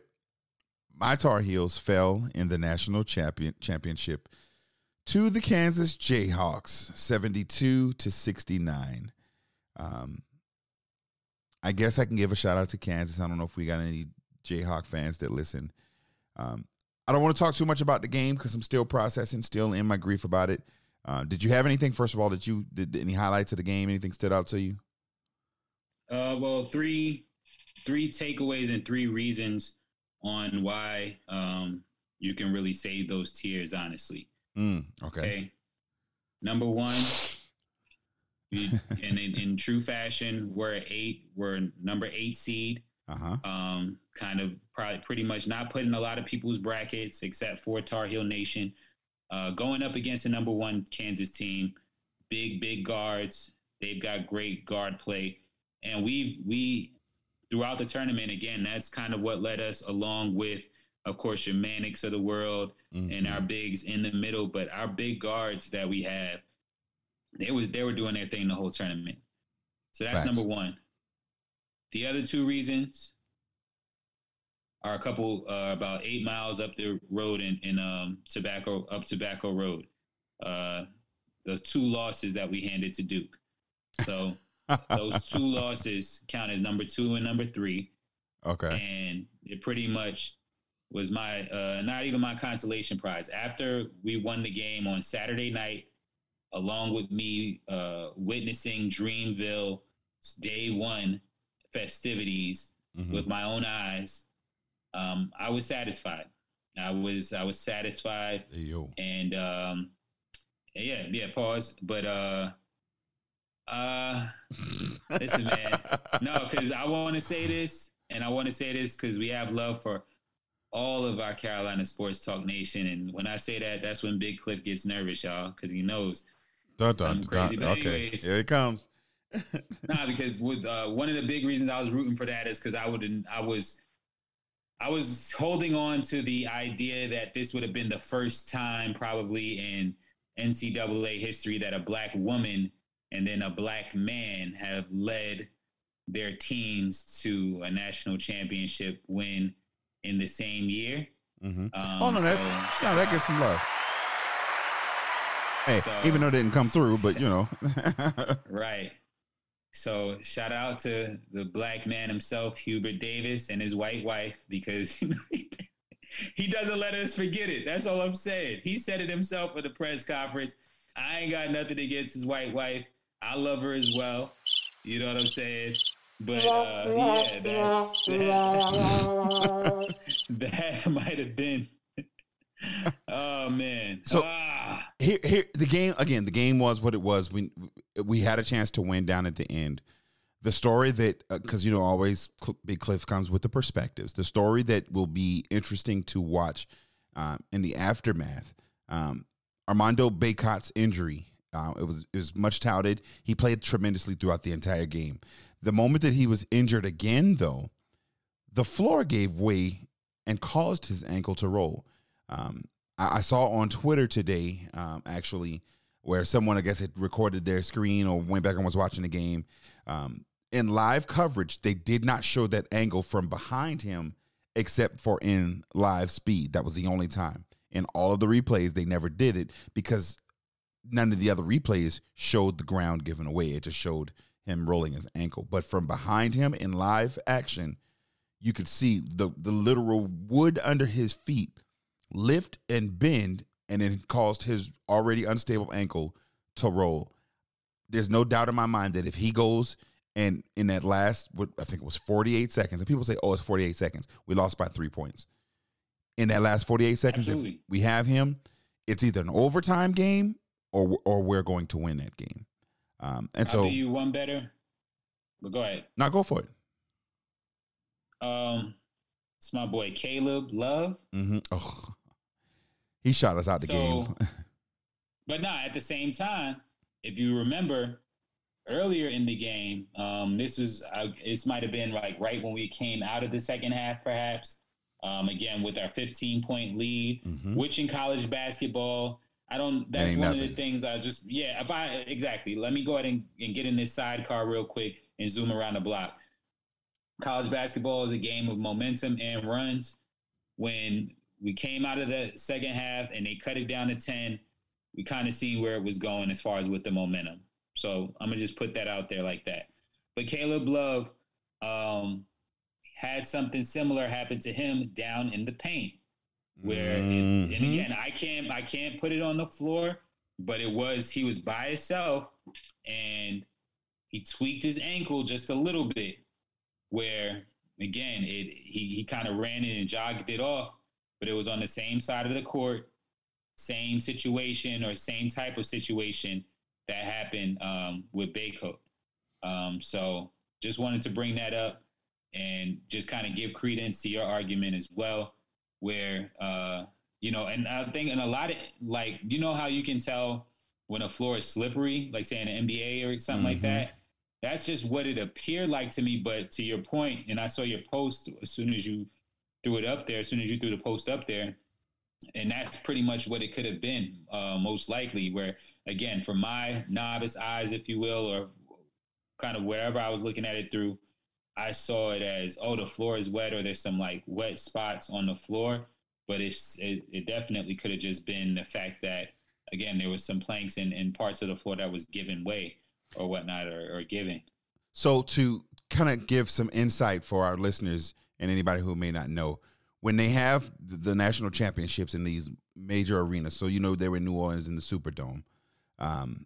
my Tar Heels fell in the national champion championship to the Kansas Jayhawks, 72 to 69. Um, I guess I can give a shout out to Kansas. I don't know if we got any Jayhawk fans that listen. Um, I don't want to talk too much about the game because I'm still processing, still in my grief about it. Uh, did you have anything, first of all, that you did any highlights of the game? Anything stood out to you? Uh, well, three three takeaways and three reasons on why um, you can really save those tears. Honestly, Mm, okay. okay. Number one, and in, in true fashion, we're at eight. We're number eight seed. Uh huh. Um, kind of probably pretty much not putting a lot of people's brackets except for Tar Heel Nation. Uh, going up against the number one Kansas team, big big guards. They've got great guard play, and we we throughout the tournament again. That's kind of what led us along with, of course, your Maneks of the world and our bigs in the middle. But our big guards that we have, they was they were doing their thing the whole tournament. So that's Facts. number one. The other two reasons are a couple uh, about eight miles up the road in, in um, Tobacco up Tobacco Road. Uh, those two losses that we handed to Duke. So those two losses count as number two and number three, okay. and it pretty much was my uh, not even my consolation prize. After we won the game on Saturday night, along with me uh, witnessing Dreamville day one festivities Mhm. with my own eyes, um, I was satisfied. I was I was satisfied, Hey, yo. and um, Yeah, yeah, pause. But uh uh listen, man. No, because I want to say this, and I want to say this because we have love for all of our Carolina sports talk nation. And when I say that, that's when Big Cliff gets nervous, y'all, because he knows Dun, dun, something crazy. dun. But Okay, anyways, here it comes. nah, because with uh, one of the big reasons I was rooting for that is because I wouldn't. I was I was holding on to the idea that this would have been the first time probably in NCAA history that a black woman and then a black man have led their teams to a national championship win in the same year. Mhm. Um, oh no, that's so no, that gets some love. Hey, So- even though it didn't come through, but you know, Right. So shout out to the black man himself, Hubert Davis, and his white wife, because he doesn't let us forget it. That's all I'm saying. He said it himself at the press conference. I ain't got nothing against his white wife. I love her as well. You know what I'm saying? But uh, yeah, that, that, that might have been. oh man. So- ah. here, here, the game again. The game was what it was. We we had a chance to win down at the end. The story that, because you know, always Cl- Big Cliff comes with the perspectives. The story that will be interesting to watch um, in the aftermath. Um, Armando Bacot's injury. Uh, it was it was much touted. He played tremendously throughout the entire game. The moment that he was injured again, though, the floor gave way and caused his ankle to roll. Um, I, I saw on Twitter today, um, actually, where someone I guess had recorded their screen or went back and was watching the game. Um, in live coverage, they did not show that angle from behind him, except for in live speed. That was the only time. In all of the replays, they never did it because none of the other replays showed the ground given away. It just showed him rolling his ankle. But from behind him in live action, you could see the the literal wood under his feet lift and bend, and it caused his already unstable ankle to roll. There's no doubt in my mind that if he goes and in that last, what I think it was 48 seconds, and people say, "Oh, it's 48 seconds," we lost by three points. In that last 48 seconds, if we have him, it's either an overtime game or or we're going to win that game. Um, and I'll so, do you one better. But go ahead. now go for it. Um, it's my boy Caleb Love. Mm-hmm. Oh, he shot us out the So- game. But not at the same time, if you remember earlier in the game, um, this is uh, this might have been like right when we came out of the second half, perhaps. Um, again with our 15 point lead, Mhm. which in college basketball, I don't. That's one of the things I just yeah. If I exactly, let me go ahead and, and get in this sidecar real quick and zoom around the block. College basketball is a game of momentum and runs. When we came out of the second half and they cut it down to 10, we kind of seen where it was going as far as with the momentum. So I'm gonna just put that out there like that. But Caleb Love um, had something similar happen to him down in the paint, where it- and Mhm. again I can't I can't put it on the floor, but it was he was by himself and he tweaked his ankle just a little bit, where again it he he kind of ran it and jogged it off, but it was on the same side of the court same situation or same type of situation that happened um, with Bacot. Um, so just wanted to bring that up and just kind of give credence to your argument as well, where, uh, you know, and I think in a lot of like, you know how you can tell when a floor is slippery, like say in the NBA or something like Mhm. that. That's just what it appeared like to me. But to your point, and I saw your post as soon as you threw it up there, as soon as you threw the post up there, and that's pretty much what it could have been uh, most likely where again from my novice eyes if you will or kind of wherever i was looking at it through i saw it as oh the floor is wet or there's some like wet spots on the floor. But it's it, it definitely could have just been the fact that again there was some planks in, in parts of the floor that was giving way or whatnot or, or giving. So to kind of give some insight for our listeners and anybody who may not know, when they have the national championships in these major arenas, so you know they were in New Orleans in the Superdome, um,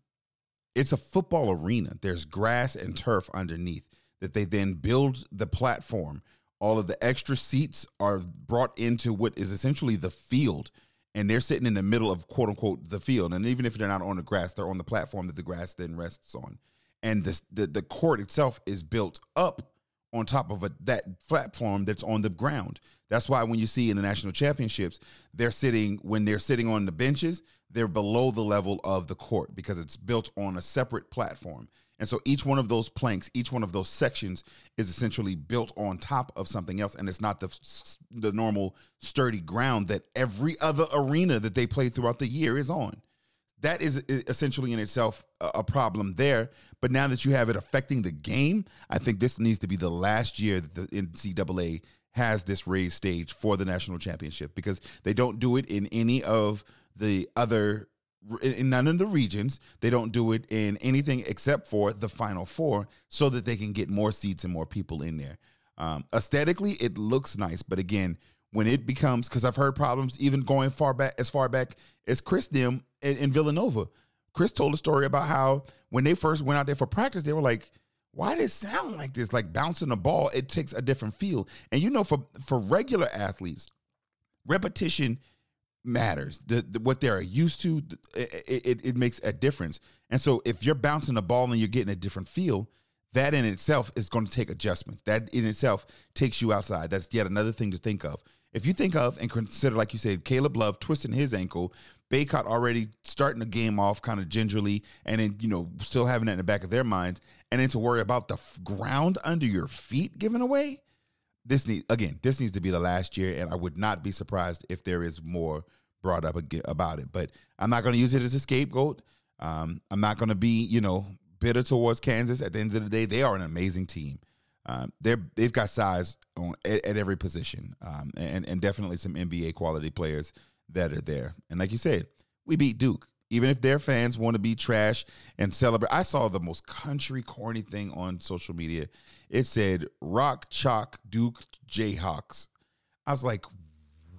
it's a football arena. There's grass and turf underneath that they then build the platform. All of the extra seats are brought into what is essentially the field, and they're sitting in the middle of quote unquote the field. And even if they're not on the grass, they're on the platform that the grass then rests on. And this, the the court itself is built up on top of a, that platform that's on the ground. That's why when you see in the national championships, they're sitting when they're sitting on the benches, they're below the level of the court because it's built on a separate platform. And so each one of those planks, each one of those sections is essentially built on top of something else and it's not the the normal sturdy ground that every other arena that they play throughout the year is on. That is essentially in itself a problem there, but now that you have it affecting the game, I think this needs to be the last year that the NCAA has this raised stage for the national championship because they don't do it in any of the other in none of the regions. They don't do it in anything except for the final four so that they can get more seats and more people in there. Um, aesthetically, it looks nice, but again, when it becomes because I've heard problems even going far back as far back as Chris them in, in Villanova. Chris told a story about how when they first went out there for practice, they were like, why does it sound like this? Like bouncing a ball, it takes a different feel. And you know, for for regular athletes, repetition matters. The, the, what they're used to, it, it, it makes a difference. And so if you're bouncing the ball and you're getting a different feel, that in itself is going to take adjustments. That in itself takes you outside. That's yet another thing to think of. If you think of and consider, like you said, Caleb Love twisting his ankle, Bacot already starting the game off kind of gingerly, and then you know still having that in the back of their minds, and then to worry about the f- ground under your feet giving away this need again this needs to be the last year and i would not be surprised if there is more brought up about it but i'm not going to use it as a scapegoat. Um, i'm not going to be you know bitter towards kansas. At the end of the day they are an amazing team. Um, they're they've got size on at, at every position um, and and definitely some nba quality players that are there. And like you said we beat duke even if their fans want to be trash and celebrate. I saw the most country corny thing on social media. It said Rock Chalk Duke Jayhawks. I was like,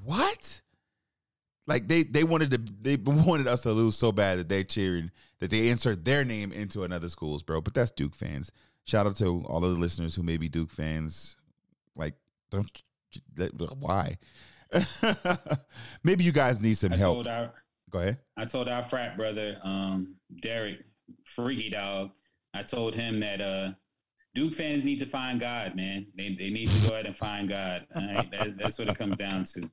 what? Like they they wanted to they wanted us to lose so bad that they're cheering that they insert their name into another school's, bro. But that's Duke fans. Shout out to all of the listeners who may be Duke fans. Like, don't why? Maybe you guys need some I help. Our, Go ahead. I told our frat brother, um, Derek, freaky dog. I told him that uh, Duke fans need to find God, man. They they need to go ahead and find God. That, that's what it comes down to.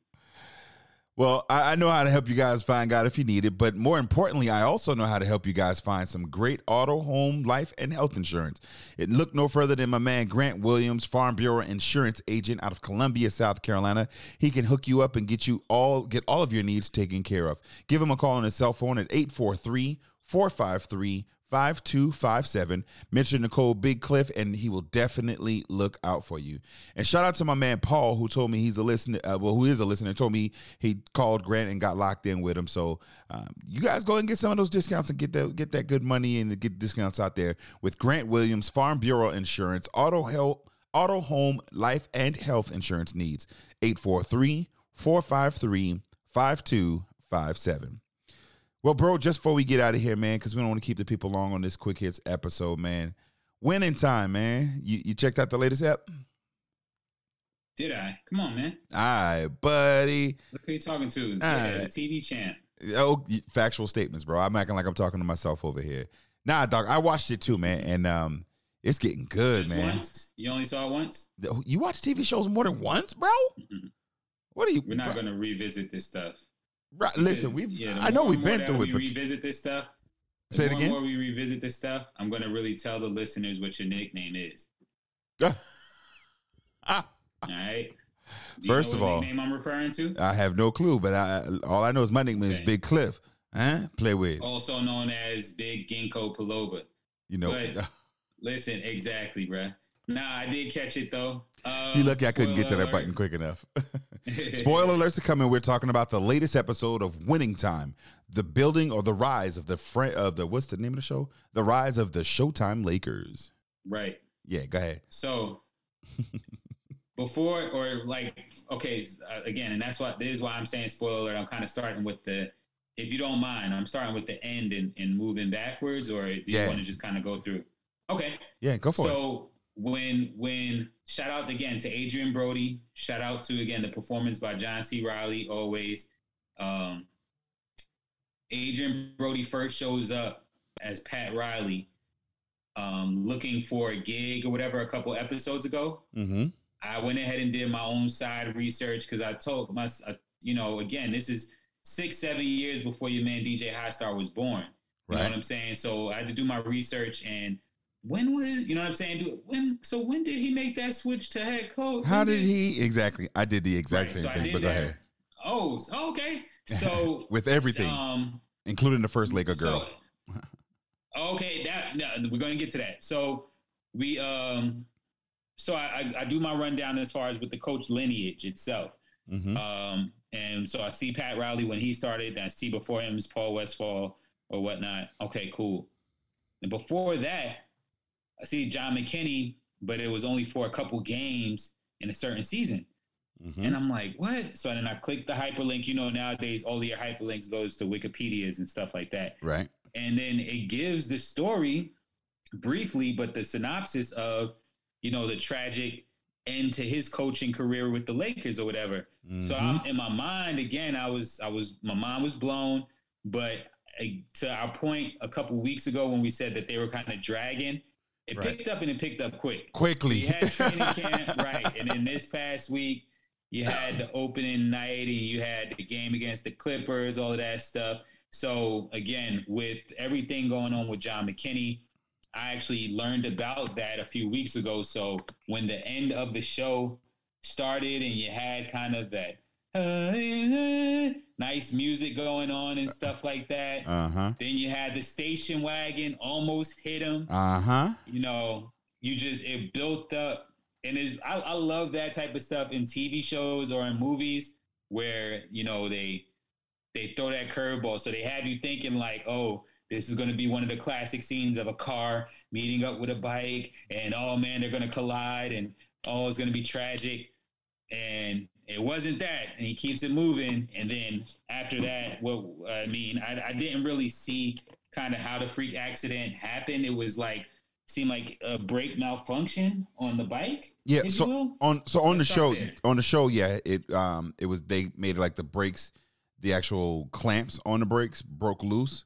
Well, I, I, know how to help you guys find God if you need it, but more importantly, I also know how to help you guys find some great auto, home, life, and health insurance. It look no further than my man Grant Williams, Farm Bureau insurance agent out of Columbia, South Carolina. He can hook you up and get you all get all of your needs taken care of. Give him a call on his cell phone at 843 453 5257. Mention Nicole Big Cliff, and he will definitely look out for you. And shout out to my man Paul, who told me he's a listener. Uh, well, who is a listener? Told me he called Grant and got locked in with him. So um, you guys go and get some of those discounts and get that get that good money and get discounts out there with Grant Williams, Farm Bureau Insurance, Auto Help, Auto Home, Life and Health Insurance needs. 843 453 5257. Well, bro, just before we get out of here, man, because we don't want to keep the people long on this quick hits episode, man. Winning time, man. You you checked out the latest app? Did I? Come on, man. All right, buddy. Look who you talking to. yeah, the TV champ. Oh, factual statements, bro. I'm acting like I'm talking to myself over here. Nah, dog. I watched it too, man, and um, it's getting good, Just man. Once? You only saw it once? You watch TV shows more than once, bro? Mm-hmm. What are you? We're not going to revisit this stuff. Right. Listen, we. Yeah, I know we've been through it. We revisit this stuff. Say it again. More we revisit this stuff, I'm going to really tell the listeners what your nickname is. ah. All right. First of all, name I'm referring to. I have no clue, but I, all I know is my nickname okay. is Big Cliff. Huh? Play with. Also known as Big Ginkgo Paloba. You know. But, listen, exactly, bruh. Nah, I did catch it though. You lucky I couldn't get to that button quick enough. Spoiler alerts are coming. We're talking about the latest episode of Winning Time, the building or the rise of the friend of the what's the name of the show? The rise of the Showtime Lakers. Right. Yeah. Go ahead. So before or like okay uh, again, and that's what this is why I'm saying spoiler alert. I'm kind of starting with the. If you don't mind, I'm starting with the end and, and moving backwards, or do you Yeah. want to just kind of go through? Okay. Yeah, go for it. so when when shout out again to Adrien Brody, shout out to again the performance by John C. Reilly always. um, Adrien Brody first shows up as Pat Riley, um, looking for a gig or whatever a couple episodes ago. Mm-hmm. I went ahead and did my own side research because I told my, uh, you know, again, this is six, seven years before your man DJ High Star was born. You know what I'm saying? So I had to do my research and when was you know what I'm saying? Do when so when did he make that switch to head coach? How When did he exactly? I did the exact Right, same so thing, did but go ahead. Oh, okay. So With everything, um including the first Laker girl. so- okay, that no, we're gonna get to that. So we um so I, I I do my rundown as far as with the coach lineage itself. hmm Um, and so I see Pat Riley when he started. and I see before him is Paul Westfall or whatnot. Okay, cool. And before that, I see John McKinney, but it was only for a couple games in a certain season. hmm And I'm like, what? So then I click the hyperlink. You know, nowadays all your hyperlinks goes to Wikipedia's and stuff like that. Right. And then it gives the story briefly, but the synopsis of, you know, the tragic end to his coaching career with the Lakers or whatever. So Mhm. I'm in my mind again. I was, I was, my mind was blown. But to our point a couple weeks ago when we said that they were kind of dragging, it Right. picked up and it picked up quick. quickly. You had training camp, right? And then this past week, you had the opening night, and you had the game against the Clippers, all of that stuff. So again, with everything going on with John McKinney, I actually learned about that a few weeks ago. So when the end of the show started, and you had kind of that nice music going on and stuff like that. Uh huh. Then you had the station wagon almost hit him Uh huh. you know, you just it built up and is I, I love that type of stuff in TV shows or in movies where, you know, they they throw that curveball. So they have you thinking like, oh, this is gonna be one of the classic scenes of a car meeting up with a bike and oh man, they're gonna collide and oh it's gonna be tragic. And it wasn't that, and he keeps it moving. And then after that, what I mean, I, I didn't really see kind of how the freak accident happened. It was like seemed like a brake malfunction on the bike. Yeah. So on so on the show there. on the show, yeah, it um it was they made it like the brakes, the actual clamps on the brakes broke loose,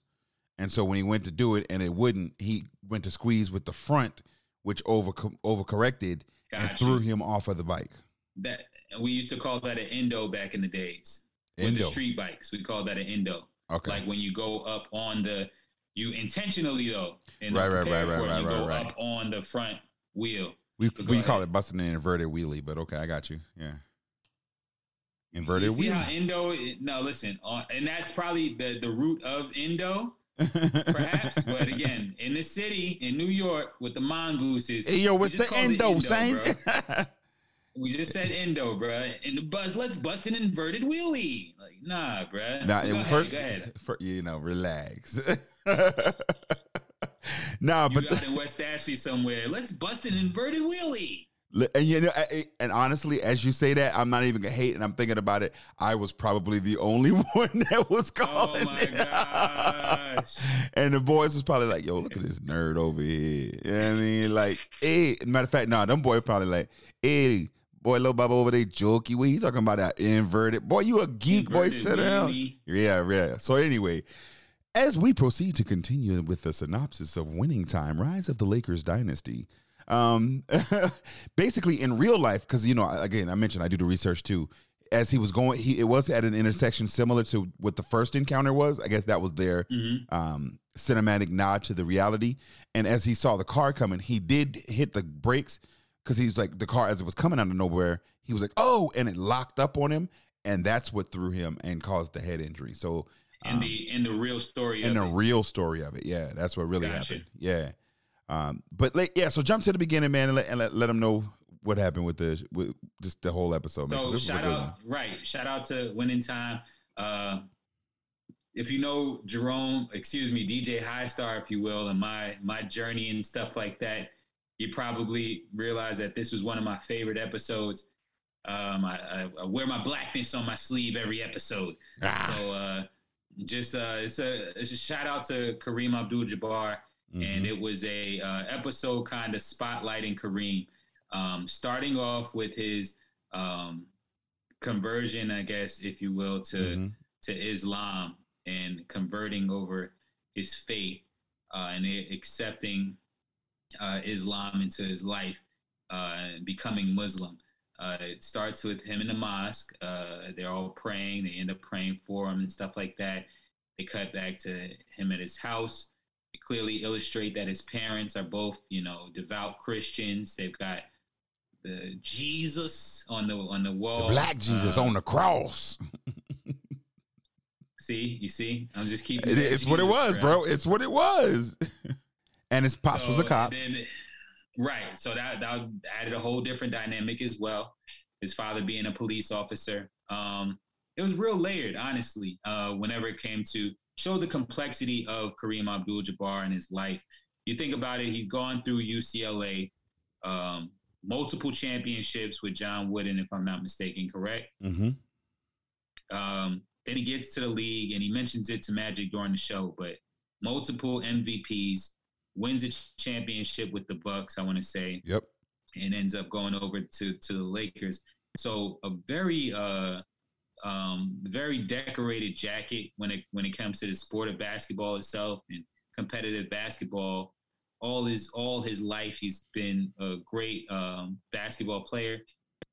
and so when he went to do it and it wouldn't, he went to squeeze with the front, which over overcorrected and threw him off of the bike. that we used to call that an endo back in the days. With Endo. the street bikes, we called that an endo. Okay. Like when you go up on the, you intentionally though, and Right, right, prepared right, right, you right, go right. up on the front wheel. we we call it busting an inverted wheelie, but okay, I got you. Yeah. Inverted you see how endo? No, listen, uh, and that's probably the the root of endo, perhaps. but again, in the city in New York with the mongooses, hey yo, what's the endo, saying? bro. We just said endo, bruh. And the buzz, let's bust an inverted wheelie. Like, nah, bruh. Nah, go, ahead, go ahead. fir- you know, relax. nah, You but got in West Ashley somewhere. Let's bust an inverted wheelie. And you know, and honestly, as you say that, I'm not even gonna hate, and I'm thinking about it. I was probably the only one that was Oh calling my it. gosh. and the boys was probably like, "Yo, look at this nerd over here." You know what I mean? Like, hey, matter of fact, nah, them boys probably like, "Hey, boy, little Baba over there, jokey. What he talking about that inverted? Boy, you a geek, boy. Sit down." Yeah, yeah. So anyway, as we proceed to continue with the synopsis of Winning Time: Rise of the Lakers Dynasty, um, basically in real life, because you know, again, I mentioned I do the research too. As he was going, he it was at an intersection similar to what the first encounter was. I guess that was their Mhm. um, cinematic nod to the reality. And as he saw the car coming, he did hit the brakes because he's like the car as it was coming out of nowhere. He was like, "Oh!" and it locked up on him, and that's what threw him and caused the head injury. So, In the in the real story in the it. real story of it, yeah, that's what really Gotcha. happened. Yeah, um, but like, yeah, so jump to the beginning, man, and let and let, let them know what happened with the with just the whole episode. Man, So this was a shout out, one. right? Shout out to Winning Time. Uh, if you know Jerome, excuse me, DJ High Star, if you will, and my my journey and stuff like that, you probably realize that this was one of my favorite episodes. Um, I, I, I wear my blackness on my sleeve every episode. Ah. So uh, just uh, it's a it's a shout out to Kareem Abdul-Jabbar, Mm-hmm. and it was a uh, episode kind of spotlighting Kareem, um, starting off with his um, conversion, I guess, if you will, to Mhm. to Islam and converting over his faith uh, and accepting uh, Islam into his life uh, becoming Muslim. Uh, it starts with him in the mosque. Uh, they're all praying. They end up praying for him and stuff like that. They cut back to him at his house. They clearly illustrate that his parents are both, you know, devout Christians. They've got the Jesus on the on the wall. The black Jesus uh, on the cross. see, you see, I'm just keeping. It, it's what it was, bro. It's what it was. and his pops so, was a cop. Then, right. So that that added a whole different dynamic as well. His father being a police officer. Um, it was real layered, honestly. Uh, whenever it came to show the complexity of Kareem Abdul-Jabbar and his life. You think about it, he's gone through UCLA. Um, multiple championships with John Wooden, if I'm not mistaken, correct? Mm-hmm. Um, then he gets to the league and he mentions it to Magic during the show, but multiple MVPs, wins a championship with the Bucks, I want to say. Yep. And ends up going over to to the Lakers. So a very uh um very decorated jacket when it when it comes to the sport of basketball itself and competitive basketball all his all his life he's been a great um, basketball player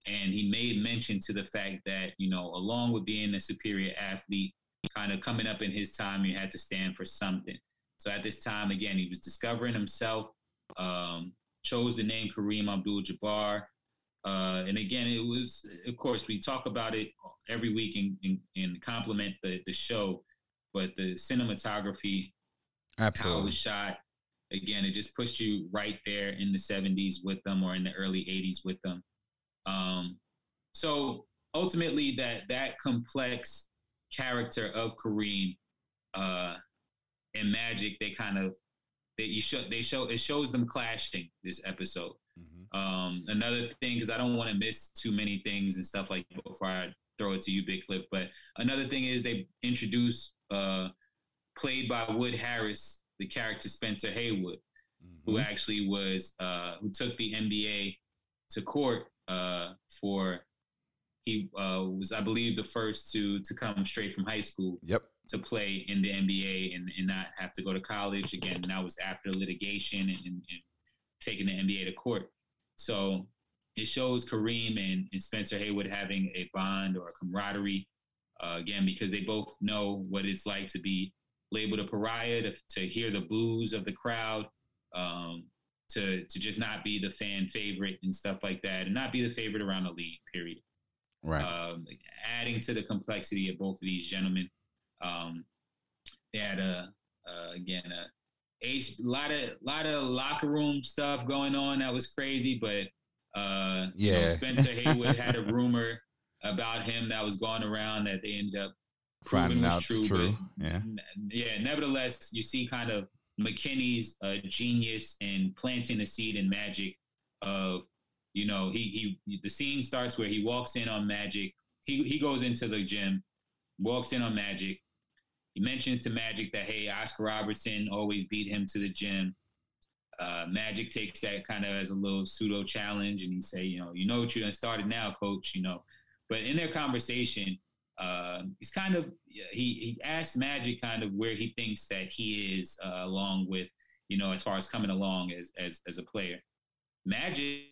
and he made mention to the fact that you know along with being a superior athlete kind of coming up in his time you had to stand for something so at this time again he was discovering himself um, chose the name kareem abdul-jabbar uh, and again it was of course we talk about it every week and, and, and compliment the, the show but the cinematography Absolutely. how it was shot again, it just puts you right there in the 70s with them or in the early 80s with them. Um, so ultimately, that that complex character of Kareem uh, and Magic, they kind of they you show they show it shows them clashing this episode. Mm-hmm. Um, another thing, because I don't want to miss too many things and stuff like before I throw it to you, Big Cliff. But another thing is they introduce uh, played by Wood Harris the character Spencer Haywood, mm-hmm. who actually was uh, who took the NBA to court uh, for he uh, was I believe the first to to come straight from high school. Yep. To play in the NBA and, and not have to go to college again. that was after litigation and, and, and taking the NBA to court. So it shows Kareem and, and Spencer Haywood having a bond or a camaraderie uh, again because they both know what it's like to be labeled a pariah, to, to hear the boos of the crowd, um, to to just not be the fan favorite and stuff like that, and not be the favorite around the league. Period. Right. Um, adding to the complexity of both of these gentlemen, um, they had a uh, again a age, lot of lot of locker room stuff going on that was crazy, but uh, yeah, you know, Spencer Haywood had a rumor about him that was going around that they ended up finding out true. true. Yeah. Yeah. Nevertheless, you see kind of McKinney's uh, genius in planting a seed in Magic of, you know, he he the scene starts where he walks in on Magic. He he goes into the gym, walks in on Magic. He mentions to Magic that hey, Oscar Robertson always beat him to the gym. Uh, Magic takes that kind of as a little pseudo challenge, and he say, you know, you know what you done started now, coach. You know, but in their conversation, uh, he's kind of he he asked Magic kind of where he thinks that he is uh, along with you know as far as coming along as as as a player. Magic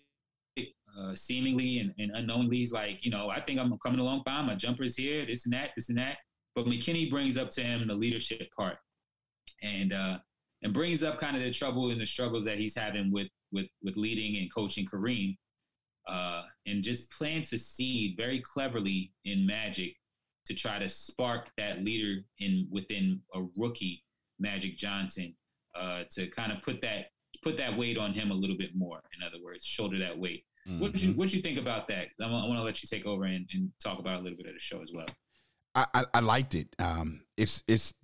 uh, seemingly and, and unknowingly is like you know I think I'm coming along fine. My jumper's here, this and that, this and that. But McKinney brings up to him the leadership part, and uh, and brings up kind of the trouble and the struggles that he's having with with with leading and coaching Kareem. Uh, and just plants a seed very cleverly in Magic to try to spark that leader in within a rookie Magic Johnson uh, to kind of put that put that weight on him a little bit more. In other words, shoulder that weight. Mm-hmm. What you what do you think about that? I want, to let you take over and, and, talk about a little bit of the show as well. I, I, I liked it. Um, it's it's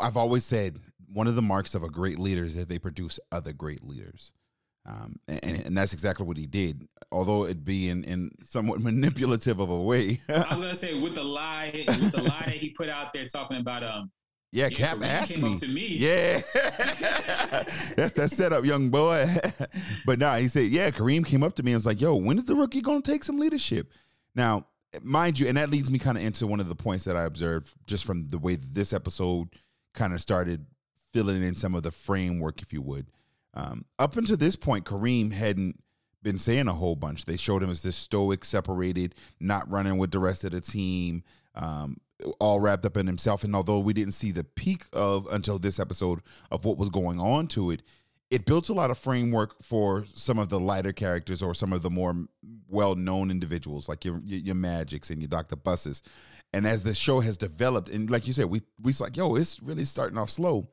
I've always said one of the marks of a great leader is that they produce other great leaders. Um, and, and that's exactly what he did, although it be in, in somewhat manipulative of a way. I was gonna say with the lie, with the lie that he put out there talking about um. Yeah, yeah Cap asked me. me. Yeah, that's that setup, young boy. but now nah, he said, yeah, Kareem came up to me and was like, "Yo, when is the rookie gonna take some leadership?" Now, mind you, and that leads me kind of into one of the points that I observed just from the way this episode kind of started filling in some of the framework, if you would. Um, up until this point, Kareem hadn't been saying a whole bunch. They showed him as this stoic, separated, not running with the rest of the team, um, all wrapped up in himself. And although we didn't see the peak of until this episode of what was going on to it, it built a lot of framework for some of the lighter characters or some of the more well-known individuals like your your, Magics and your Dr. Busses. And as the show has developed, and like you said, we we like, yo, it's really starting off slow.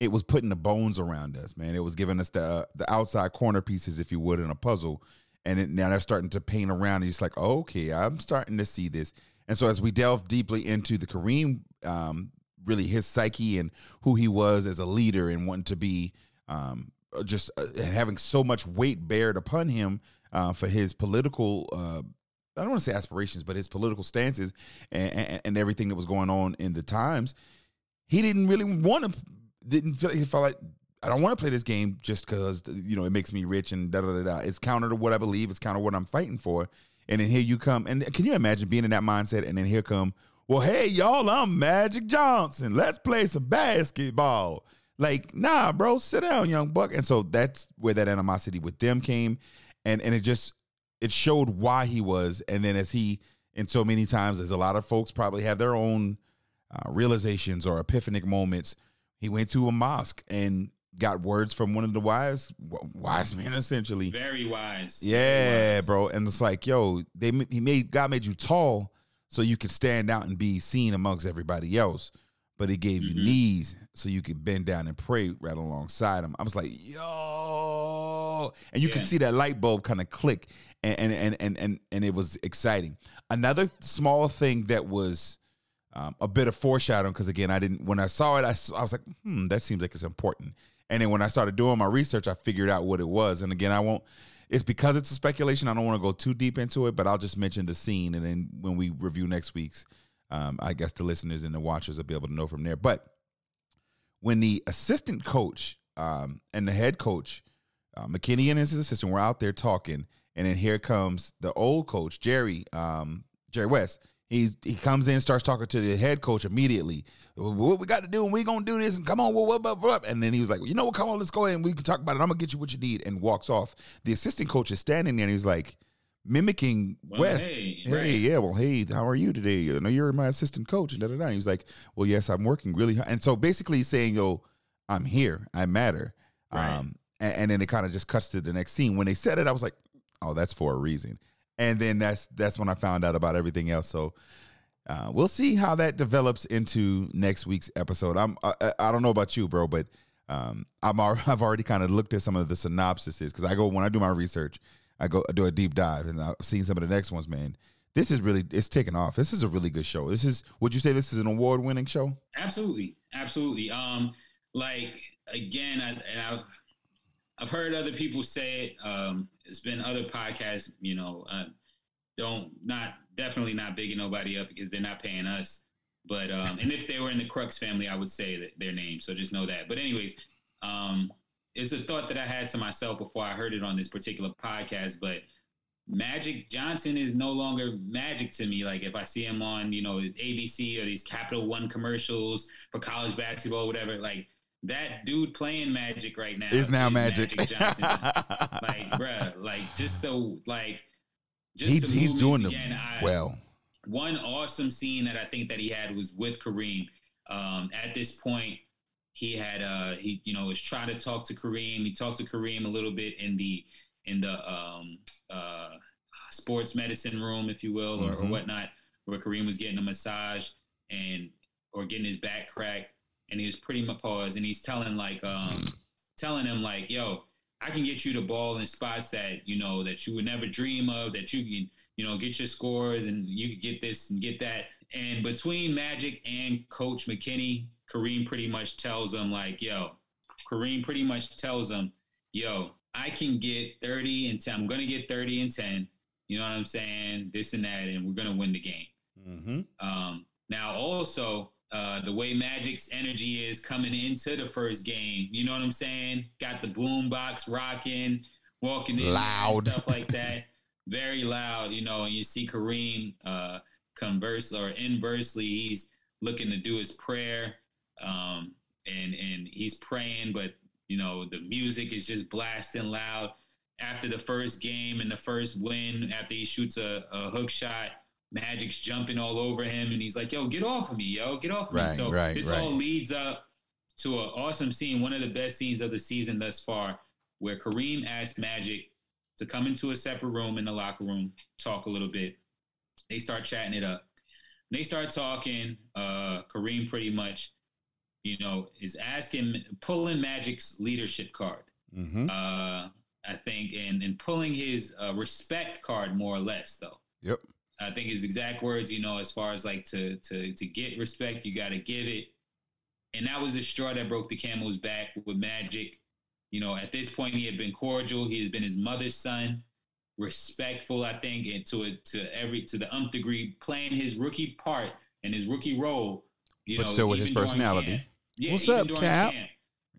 It was putting the bones around us, man. It was giving us the uh, the outside corner pieces, if you would, in a puzzle. And it, now they're starting to paint around. And it's like, okay, I'm starting to see this. And so as we delve deeply into the Kareem, um, really his psyche and who he was as a leader and wanting to be um, just uh, having so much weight bared upon him uh, for his political uh, I don't want to say aspirations, but his political stances and, and, and, everything that was going on in the times, he didn't really want to. Didn't feel he felt like I don't want to play this game just because you know it makes me rich and da da da da. It's counter to what I believe. It's counter to what I'm fighting for. And then here you come, and can you imagine being in that mindset? And then here come, well, hey y'all, I'm Magic Johnson. Let's play some basketball. Like, nah, bro, sit down, young buck. And so that's where that animosity with them came. And and it just it showed why he was. And then as he and so many times, as a lot of folks probably have their own uh, realizations or epiphanic moments, he went to a mosque and got words from one of the wise wise men essentially very wise yeah wise. bro and it's like yo they he made god made you tall so you could stand out and be seen amongst everybody else but he gave mm-hmm. you knees so you could bend down and pray right alongside him. I was like, yo, and you yeah. could see that light bulb kind of click, and and and and and it was exciting. Another small thing that was um, a bit of foreshadowing because again, I didn't when I saw it, I, I was like, hmm, that seems like it's important. And then when I started doing my research, I figured out what it was. And again, I won't. It's because it's a speculation. I don't want to go too deep into it, but I'll just mention the scene, and then when we review next week's um, I guess the listeners and the watchers will be able to know from there. But when the assistant coach um, and the head coach, uh, McKinney and his assistant, were out there talking, and then here comes the old coach, Jerry, um, Jerry West. He's he comes in starts talking to the head coach immediately. What we got to do, and we gonna do this, and come on, what, what, what, and then he was like, you know what, come on, let's go ahead and we can talk about it. I'm gonna get you what you need, and walks off. The assistant coach is standing there, and he's like, mimicking well, West. Hey, hey right. yeah, well, hey, how are you today? I know you're my assistant coach. And da, da, da. He was like, well, yes, I'm working really hard. And so basically he's saying, yo, I'm here. I matter. Right. Um, and, and then it kind of just cuts to the next scene. When they said it, I was like, oh, that's for a reason. And then that's that's when I found out about everything else. So uh, we'll see how that develops into next week's episode. I'm I, I don't know about you, bro, but um, I'm I've already kind of looked at some of the synopsises because I go when I do my research. I go I do a deep dive, and I've seen some of the next ones. Man, this is really it's taking off. This is a really good show. This is would you say this is an award winning show? Absolutely, absolutely. Um, like again, I, I've I've heard other people say it. Um, it's been other podcasts. You know, uh, don't not definitely not bigging nobody up because they're not paying us. But um, and if they were in the Crux family, I would say their name. So just know that. But anyways, um, it's a thought that I had to myself before I heard it on this particular podcast, but Magic Johnson is no longer magic to me. Like if I see him on, you know, ABC or these Capital One commercials for college basketball, whatever, like that dude playing Magic right now is now is Magic. magic Johnson. like, bruh, like just the like just he's, he's doing again, I, well. One awesome scene that I think that he had was with Kareem. Um, at this point, he had uh he you know was trying to talk to Kareem. He talked to Kareem a little bit in the in the um uh sports medicine room, if you will, mm-hmm. or, or mm-hmm. whatnot, where Kareem was getting a massage and or getting his back cracked, and he was pretty much paused, and he's telling like um telling him like, yo, I can get you the ball in spots that you know that you would never dream of, that you can you know get your scores and you can get this and get that. And between Magic and Coach McKinney, Kareem pretty much tells him like, yo, Kareem pretty much tells him, yo, I can get 30 and 10. I'm going to get 30 and 10. You know what I'm saying? This and that, and we're going to win the game. Mm-hmm. Um, now, also, uh, the way Magic's energy is coming into the first game, you know what I'm saying? Got the boom box rocking, walking in, loud stuff like that. very loud, you know, and you see Kareem uh, converse or inversely, he's looking to do his prayer, um, and and he's praying, but you know the music is just blasting loud. After the first game and the first win, after he shoots a, a hook shot, Magic's jumping all over him, and he's like, "Yo, get off of me, yo, get off of Right, me." So right, this right. all leads up to an awesome scene, one of the best scenes of the season thus far, where Kareem asks Magic to come into a separate room in the locker room, talk a little bit. They start chatting it up. They start talking. Uh, Kareem pretty much, you know, is asking, pulling Magic's leadership card. Mm-hmm. Uh, I think, and and pulling his uh, respect card more or less, though. Yep. I think his exact words, you know, as far as like to to to get respect, you got to give it. And that was the straw that broke the camel's back with Magic. You know, at this point, he had been cordial. He has been his mother's son, respectful, I think, and to it to every to the umph degree, playing his rookie part and his rookie role. You But know, still with his personality. camp. Yeah, What's up, Cap? camp,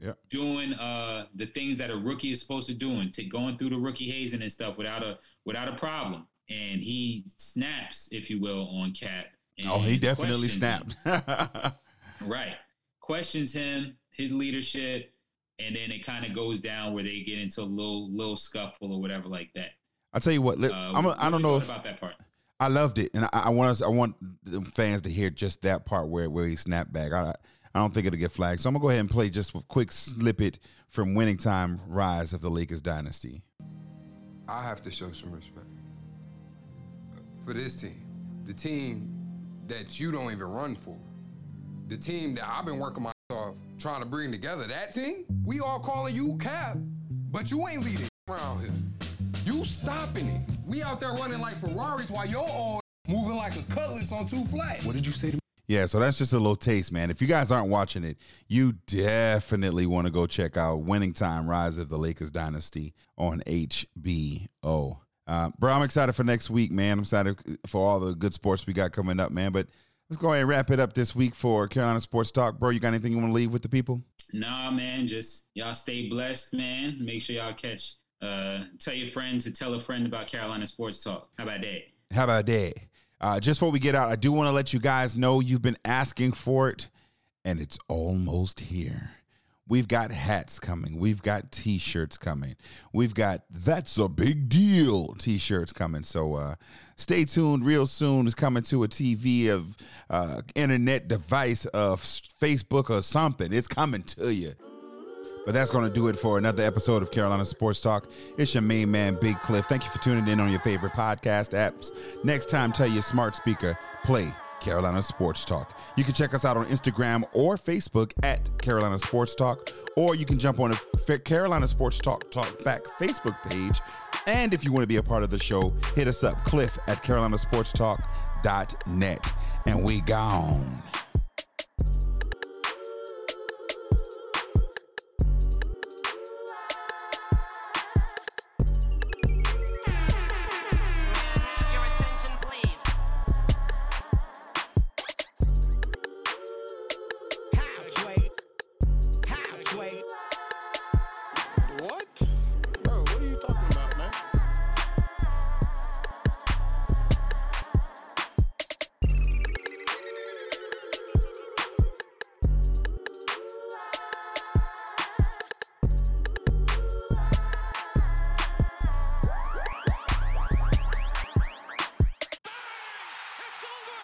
Yep. Doing uh the things that a rookie is supposed to do and to going through the rookie hazing and stuff without a without a problem. And he snaps, if you will, on Cap. Oh, he definitely snapped. Right. Questions him, his leadership, and then it kind of goes down where they get into a little little scuffle or whatever like that. I tell you what, Uh, I'm a, I don't know if about that part. I loved it, and I, I want us, I want the fans to hear just that part where where he snapped back. I I don't think it'll get flagged, so I'm gonna go ahead and play just a quick snippet from "Winning Time: Rise of the Lakers Dynasty." I have to show some respect for this team, the team that you don't even run for, the team that I've been working my ass off trying to bring together. That team, we all calling you Cap, but you ain't leading around here. You stopping it. We out there running like Ferraris while you're all moving like a cutlass on two flats. What did you say to me? Yeah, so that's just a little taste, man. If you guys aren't watching it, you definitely want to go check out Winning Time Rise of the Lakers Dynasty on HBO. Uh, bro, I'm excited for next week, man. I'm excited for all the good sports we got coming up, man. But let's go ahead and wrap it up this week for Carolina Sports Talk. Bro, you got anything you want to leave with the people? Nah, man, just y'all stay blessed, man. Make sure y'all catch. Uh, tell your friend to tell a friend about Carolina Sports Talk. How about that? How about that? Uh, just before we get out, I do want to let you guys know you've been asking for it, and it's almost here. We've got hats coming. We've got t-shirts coming. We've got that's a big deal t-shirts coming. So uh, stay tuned. Real soon is coming to a TV of uh, internet device of Facebook or something. It's coming to you. But that's going to do it for another episode of Carolina Sports Talk. It's your main man, Big Cliff. Thank you for tuning in on your favorite podcast apps. Next time, tell your smart speaker, play Carolina Sports Talk. You can check us out on Instagram or Facebook at Carolina Sports Talk, or you can jump on the Carolina Sports Talk Talk Back Facebook page. And if you want to be a part of the show, hit us up, cliff at carolinasportstalk.net. And we gone.